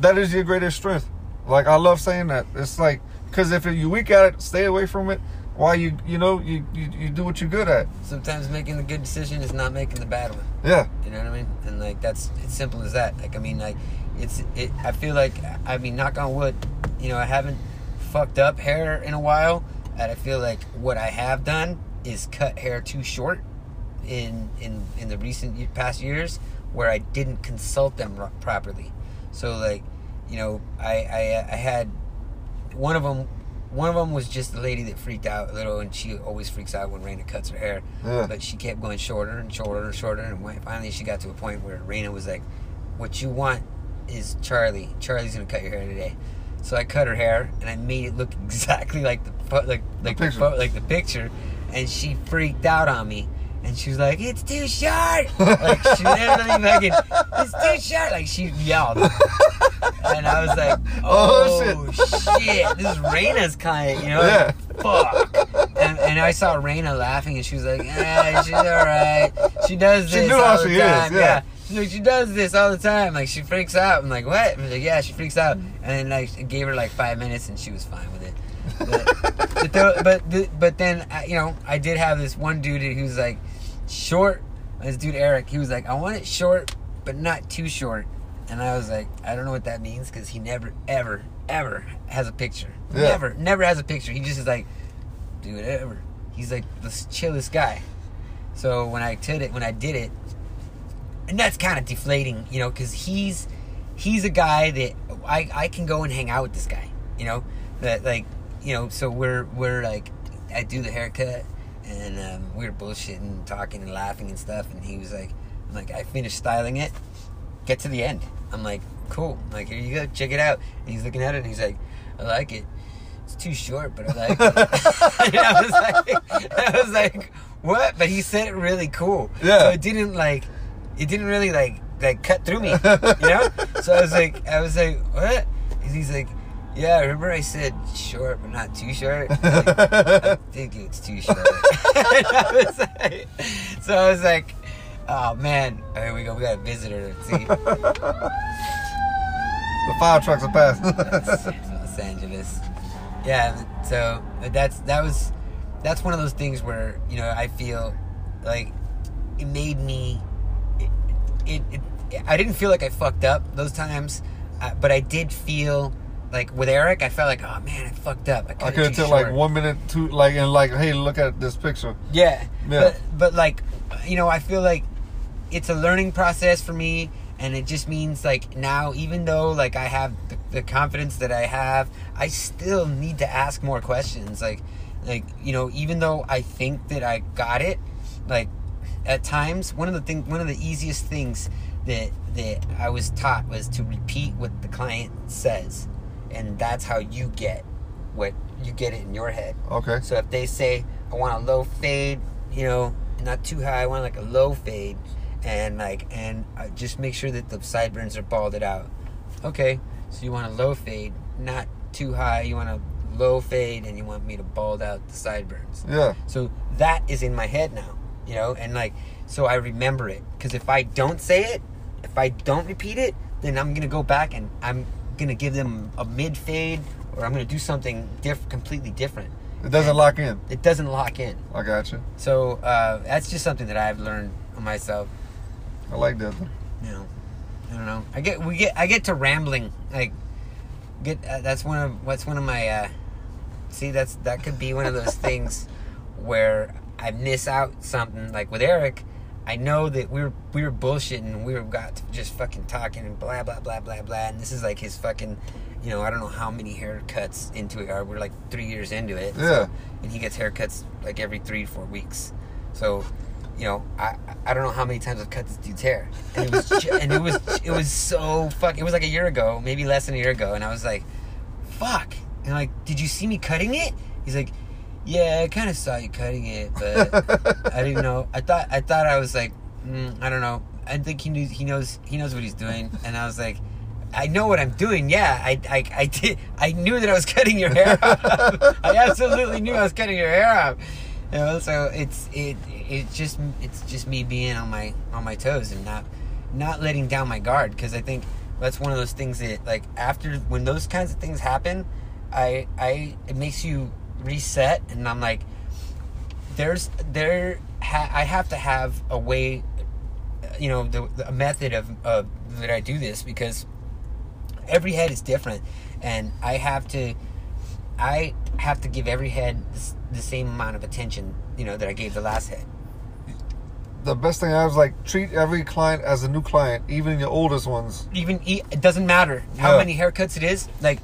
that is your greatest strength. Like I love saying that. It's like because if you're weak at it, stay away from it. While you you know you, you you do what you're good at. Sometimes making the good decision is not making the bad one. Yeah. You know what I mean? And like that's it's simple as that. Like I mean, like it's it. I feel like I mean, knock on wood. You know, I haven't fucked up hair in a while, and I feel like what I have done is cut hair too short in in in the recent past years where I didn't consult them ro- properly. So like, you know, I I, I had one of them. One of them was just the lady that freaked out a little, and she always freaks out when Raina cuts her hair. Yeah. But she kept going shorter and shorter and shorter, and finally she got to a point where Raina was like, "What you want is Charlie. Charlie's gonna cut your hair today." So I cut her hair, and I made it look exactly like the like like the, pho- like the picture, and she freaked out on me. And she was like, "It's too short!" Like she literally fucking, "It's too short!" Like she yelled, and I was like, Oh, "Oh, shit. This is Raina's kind, you know? Yeah. Fuck!" And, and I saw Raina laughing, and she was like, "Yeah, she's all right. She does She this knew all how the she is, time. yeah. She's like, she does this all the time. Like she freaks out. I'm like, what? I'm like, yeah, she freaks out. And then like I gave her like five minutes, and she was fine with it. But but, the, but, the, but then uh, you know I did have this one dude who was like short. This dude Eric, he was like, I want it short, but not too short. And I was like, I don't know what that means because he never, ever, ever has a picture. Yeah. Never, never has a picture. He just is like, do whatever. He's like the chillest guy. So when I did it, when I did it, and that's kind of deflating, you know, because he's he's a guy that I I can go and hang out with this guy, you know, that like you know, so we're we're like I do the haircut and um, we were bullshitting, talking and laughing and stuff, and he was like, I'm like I finished styling it, get to the end, I'm like cool, I'm like here you go, check it out, and he's looking at it and he's like, I like it. It's too short, but I like it. I was like, I was like, what? But he said it really cool. Yeah. So it didn't like, it didn't really like like cut through me, you know. So I was like, I was like, what? And he's like, yeah. Remember I said short, but not too short. Like, I think it's too short. I like, so I was like, oh man, here we go. We got a visitor. See. The fire trucks are passing. Los Angeles. Yeah, so that's that was that's one of those things where you know I feel like it made me. It, it, it I didn't feel like I fucked up those times, uh, but I did feel like with Eric, I felt like oh man, I fucked up. I, I could too tell like one minute, two, like, and like, hey, look at this picture. Yeah. Yeah. But but like you know, I feel like it's a learning process for me and it just means like now even though like I have the, the confidence that I have, I still need to ask more questions. Like like you know, even though I think that I got it, like at times one of the thing one of the easiest things that that I was taught was to repeat what the client says. And that's how you get what you get it in your head. Okay. So if they say I want a low fade, you know, not too high, I want like a low fade, and like and uh, just make sure that the sideburns are balded out. Okay, so you want a low fade, not too high. You want a low fade, and you want me to bald out the sideburns. Yeah. So that is in my head now, you know, and like so I remember it because if I don't say it, if I don't repeat it, then I'm gonna go back and I'm gonna give them a mid fade or I'm gonna do something diff- completely different. It doesn't lock in. It doesn't lock in. I got you. So uh, that's just something that I've learned on myself. I like that. You know, I don't know. I get we get I get to rambling like get uh, that's one of what's one of my uh, see that's that could be one of those things where I miss out something like with Eric. I know that we were we were bullshitting. We were got to just fucking talking and blah blah blah blah blah. And this is like his fucking, you know, I don't know how many haircuts into it are. We're like three years into it. Yeah. and he gets haircuts like every three four weeks. So, you know, I I don't know how many times I've cut this dude's hair, and it was ju- and it was it was so fuck. It was like a year ago, maybe less than a year ago, and I was like, fuck. And like, did you see me cutting it? He's like, yeah, I kind of saw you cutting it, but I didn't know. I thought I thought I was like, mm, I don't know. I think he knew he knows he knows what he's doing, and I was like. I know what I'm doing. Yeah, I, I, I did. I knew that I was cutting your hair off. I absolutely knew I was cutting your hair off. You know, so it's it it's just it's just me being on my on my toes and not not letting down my guard because I think that's one of those things that like after when those kinds of things happen, I I it makes you reset and I'm like there's there ha- I have to have a way you know the, the a method of, of that I do this because every head is different and I have to I have to give every head the, the same amount of attention you know that I gave the last head The best thing I was like treat every client as a new client, even your oldest ones. even it doesn't matter how Yeah. many haircuts it is like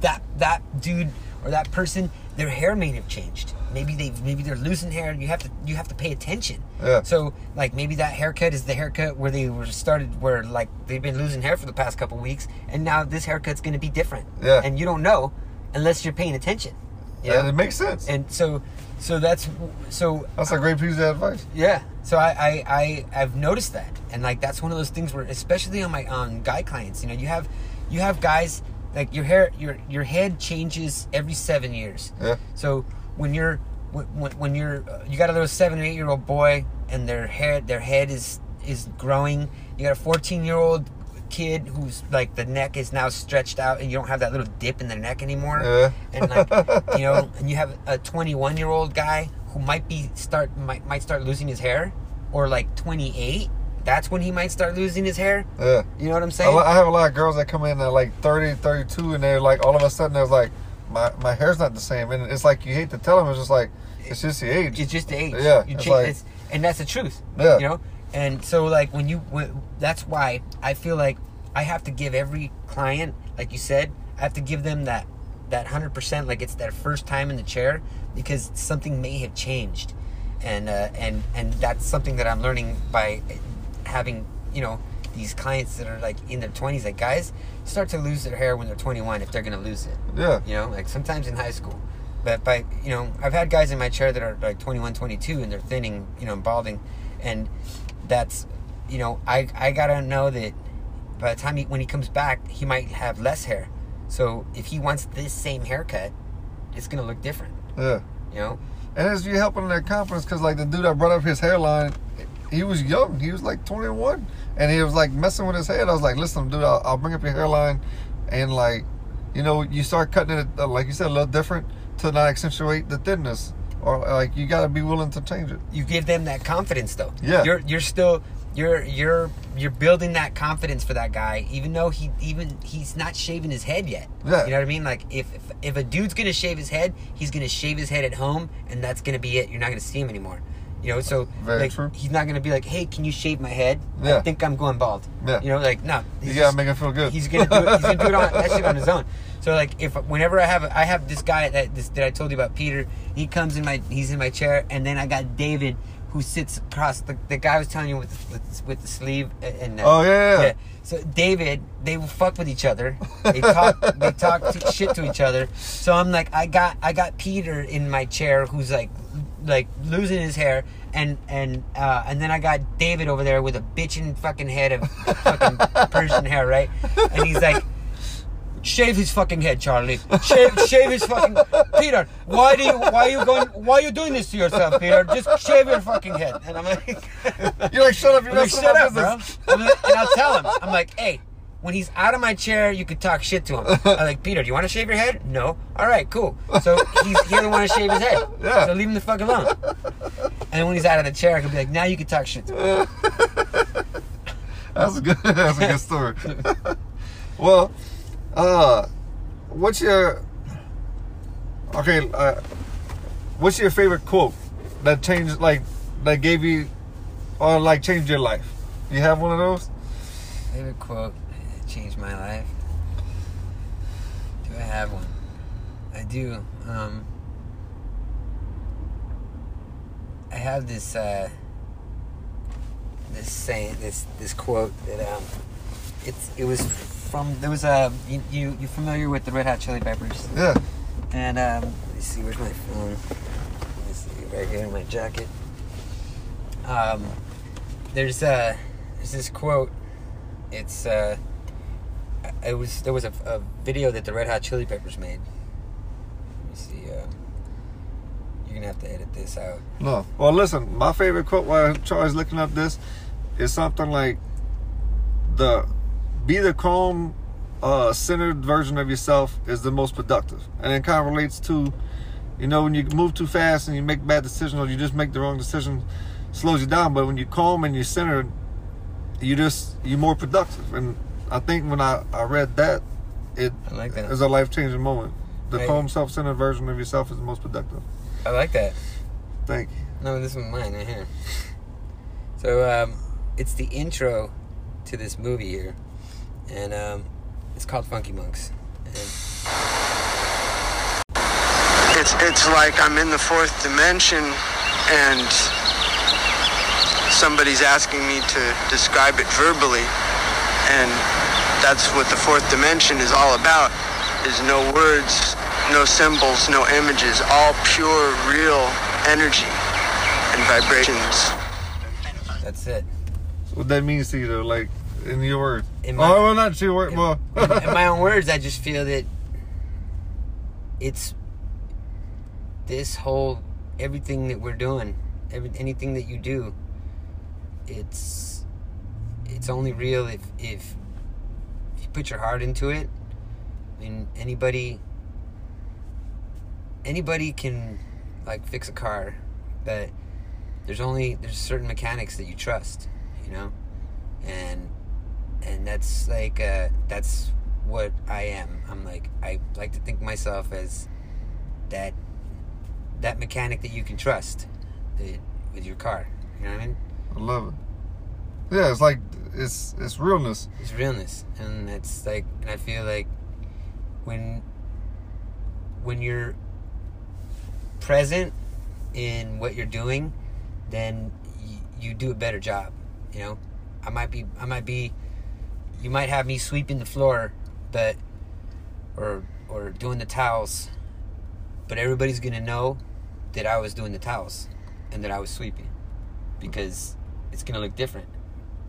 that that dude or that person their hair may have changed maybe they maybe they're losing hair you have to you have to pay attention Yeah. so like maybe that haircut is the haircut where they were started where like they've been losing hair for the past couple weeks and now this haircut's going to be different Yeah. and you don't know unless you're paying attention yeah And know? it makes sense. and so so that's so That's a great piece of advice. yeah. So I, I, I I've noticed that, and like that's one of those things where, especially on my on guy clients, you know, you have you have guys like your hair, your your head changes every seven years. Yeah. So when you're when, when- you're uh, you got a little seven or eight year old boy and their hair their head is is growing. You got a fourteen year old kid who's like the neck is now stretched out and you don't have that little dip in the neck anymore. Yeah. And like you know, and you have a twenty one year old guy who might be start might might start losing his hair, or like twenty eight. That's when he might start losing his hair. Yeah. You know what I'm saying? I have a lot of girls that come in at like 30, 32, and they're like, all of a sudden, they're like, my, my hair's not the same. And it's like, you hate to tell them, it's just like, it's just the age. It's just the age. Yeah, You change, like- and that's the truth. Yeah. You know, and so like when you, when, that's why I feel like I have to give every client, like you said, I have to give them that that hundred percent, like it's their first time in the chair, because something may have changed, and uh, and and that's something that I'm learning by having you know these clients that are like in their 20s like guys start to lose their hair when they're 21 if they're gonna lose it. Yeah. you know like sometimes in high school. But by you know i've had guys in my chair that are like 21 22 and they're thinning you know balding. And that's you know i i gotta know that by the time he when he comes back he might have less hair. So if he wants this same haircut it's gonna look different. Yeah. you know? And it's you helping their confidence because, like, the dude that brought up his hairline, he was young. He was like 21. And he was like messing with his head. I was like, listen, dude, I'll, I'll bring up your hairline. And, like, you know, you start cutting it, uh, like you said, a little different to not accentuate the thinness. Or, like, you got to be willing to change it. you give them that confidence though. Yeah. You're you're still you're you're you're building that confidence for that guy, even though he even he's not shaving his head yet. Yeah. You know what I mean? Like if if, if a dude's gonna shave his head, he's gonna shave his head at home, and that's gonna be it. You're not gonna see him anymore. You know, so Very like true. he's not gonna be like, "Hey, can you shave my head? I think I'm going bald." Yeah. You know, like no, You he's got just- to make it feel good. He's gonna do it. He's gonna do it on that shit on his own. So like, if whenever I have I have this guy that this, that I told you about, Peter. He comes in my he's in my chair, and then I got David who sits across the, the guy I was telling you with with, with the sleeve and uh, Oh, yeah, yeah. So David, they will fuck with each other. They talk they talk t- shit to each other. So I'm like, I got I got Peter in my chair who's like like losing his hair and and uh, and then I got David over there with a bitching fucking head of fucking Persian hair, right? And he's like, shave his fucking head, Charlie. Shave, shave his fucking Peter. Why do you why are you going why are you doing this to yourself, Peter? Just shave your fucking head. And I'm like, You're like, shut up. You're like, shut up, bro. business. And I'll tell him. I'm like, hey, when he's out of my chair, you could talk shit to him. I'm like, Peter, do you want to shave your head? No. All right, cool. So he's, he doesn't want to shave his head. Yeah. So leave him the fuck alone. And then when he's out of the chair, I could be like, now you can talk shit to him. That's a good. That's a good story. well, uh, what's your okay? Uh, what's your favorite quote that changed, like, that gave you, or like changed your life? You have one of those? Favorite quote changed my life. Do I have one? I do. Um, I have this uh, this saying, this this quote that um, it's it was from there was a you you you familiar with the Red Hot Chili Peppers? Yeah. And um, let me see, where's my phone? Let me see, right here in my jacket. Um, there's uh, there's this quote. It's uh, it was there was a, a video that the Red Hot Chili Peppers made. Let me see. Uh, You're gonna have to edit this out. No. Well, listen, my favorite quote while Charlie's looking up this is something like the be the calm, uh, centered version of yourself is the most productive, and it kind of relates to, you know, when you move too fast and you make bad decisions or you just make the wrong decision, slows you down. But when you're calm and you're centered, you just you're more productive. And I think when I I read that, it I like that. is a life changing moment. The Right. calm, self centered version of yourself is the most productive. I like that. Thank you. No, this is mine right here. So um, it's the intro to this movie here, and um, it's called Funky Monks. And It's it's like I'm in the fourth dimension and somebody's asking me to describe it verbally and that's what the fourth dimension is all about is no words, no symbols, no images, all pure real energy and vibrations. that's it. What that means to you, though, like in your words. In oh, my- oh, well, not your word. in, in my own words, I just feel that it's this whole everything that we're doing, every, anything that you do, it's it's only real if if you put your heart into it. I mean, anybody anybody can like fix a car, but there's only there's certain mechanics that you trust, you know, and and that's like uh, that's what I am. I'm like I like to think myself as that that mechanic that you can trust that, with your car. You know what I mean? I love it. Yeah, it's like it's it's realness. It's realness, and it's like, and I feel like when when you're present in what you're doing, then y- you do a better job. You know, I might be, I might be, you might have me sweeping the floor, but or or doing the towels, but everybody's gonna know that I was doing the towels and that I was sweeping because it's gonna look different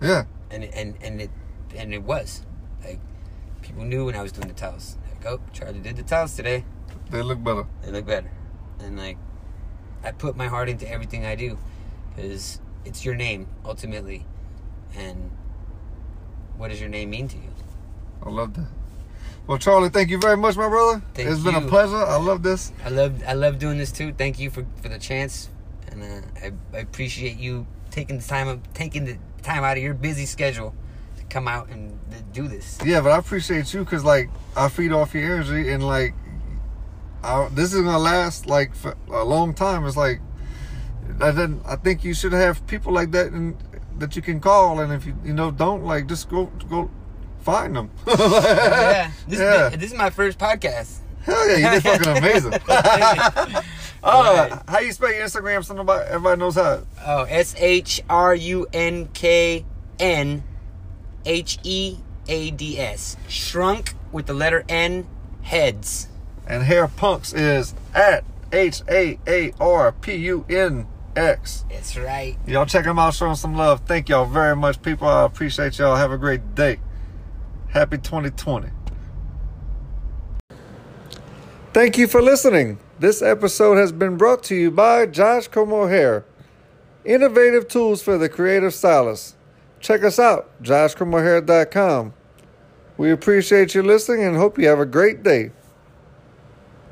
Yeah, and it- and and it and it was like people knew when I was doing the towels. Like, oh, Charlie did the towels today. they look better. They look better, and like I put my heart into everything I do because it's your name ultimately, and what does your name mean to you? I love that. Well, Charlie, thank you very much, my brother. Thank it's been a pleasure. I love this. I love I love doing this too. Thank you for for the chance, and uh, I I appreciate you taking the time of taking the time out of your busy schedule to come out and do this. Yeah, but I appreciate you because like I feed off your energy and like I, this is gonna last like for a long time. It's like I didn't. I think you should have people like that and that you can call, and if you you know don't like just go go find them. yeah, this, yeah. Is, this is my first podcast. Hell yeah, you did fucking amazing. oh, how you spell your Instagram? So nobody, everybody knows how. Oh, S H R U N K N H E A D S. Shrunk with the letter N, heads. And Haar Punx is at H A A R P U N X. That's right. Y'all check them out, show them some love. Thank y'all very much, people. I appreciate y'all. Have a great day. Happy 2020. Thank you for listening. This episode has been brought to you by Josh Comeaux Hair. Innovative tools for the creative stylist. Check us out, joshcomeauxhair.com. We appreciate you listening and hope you have a great day.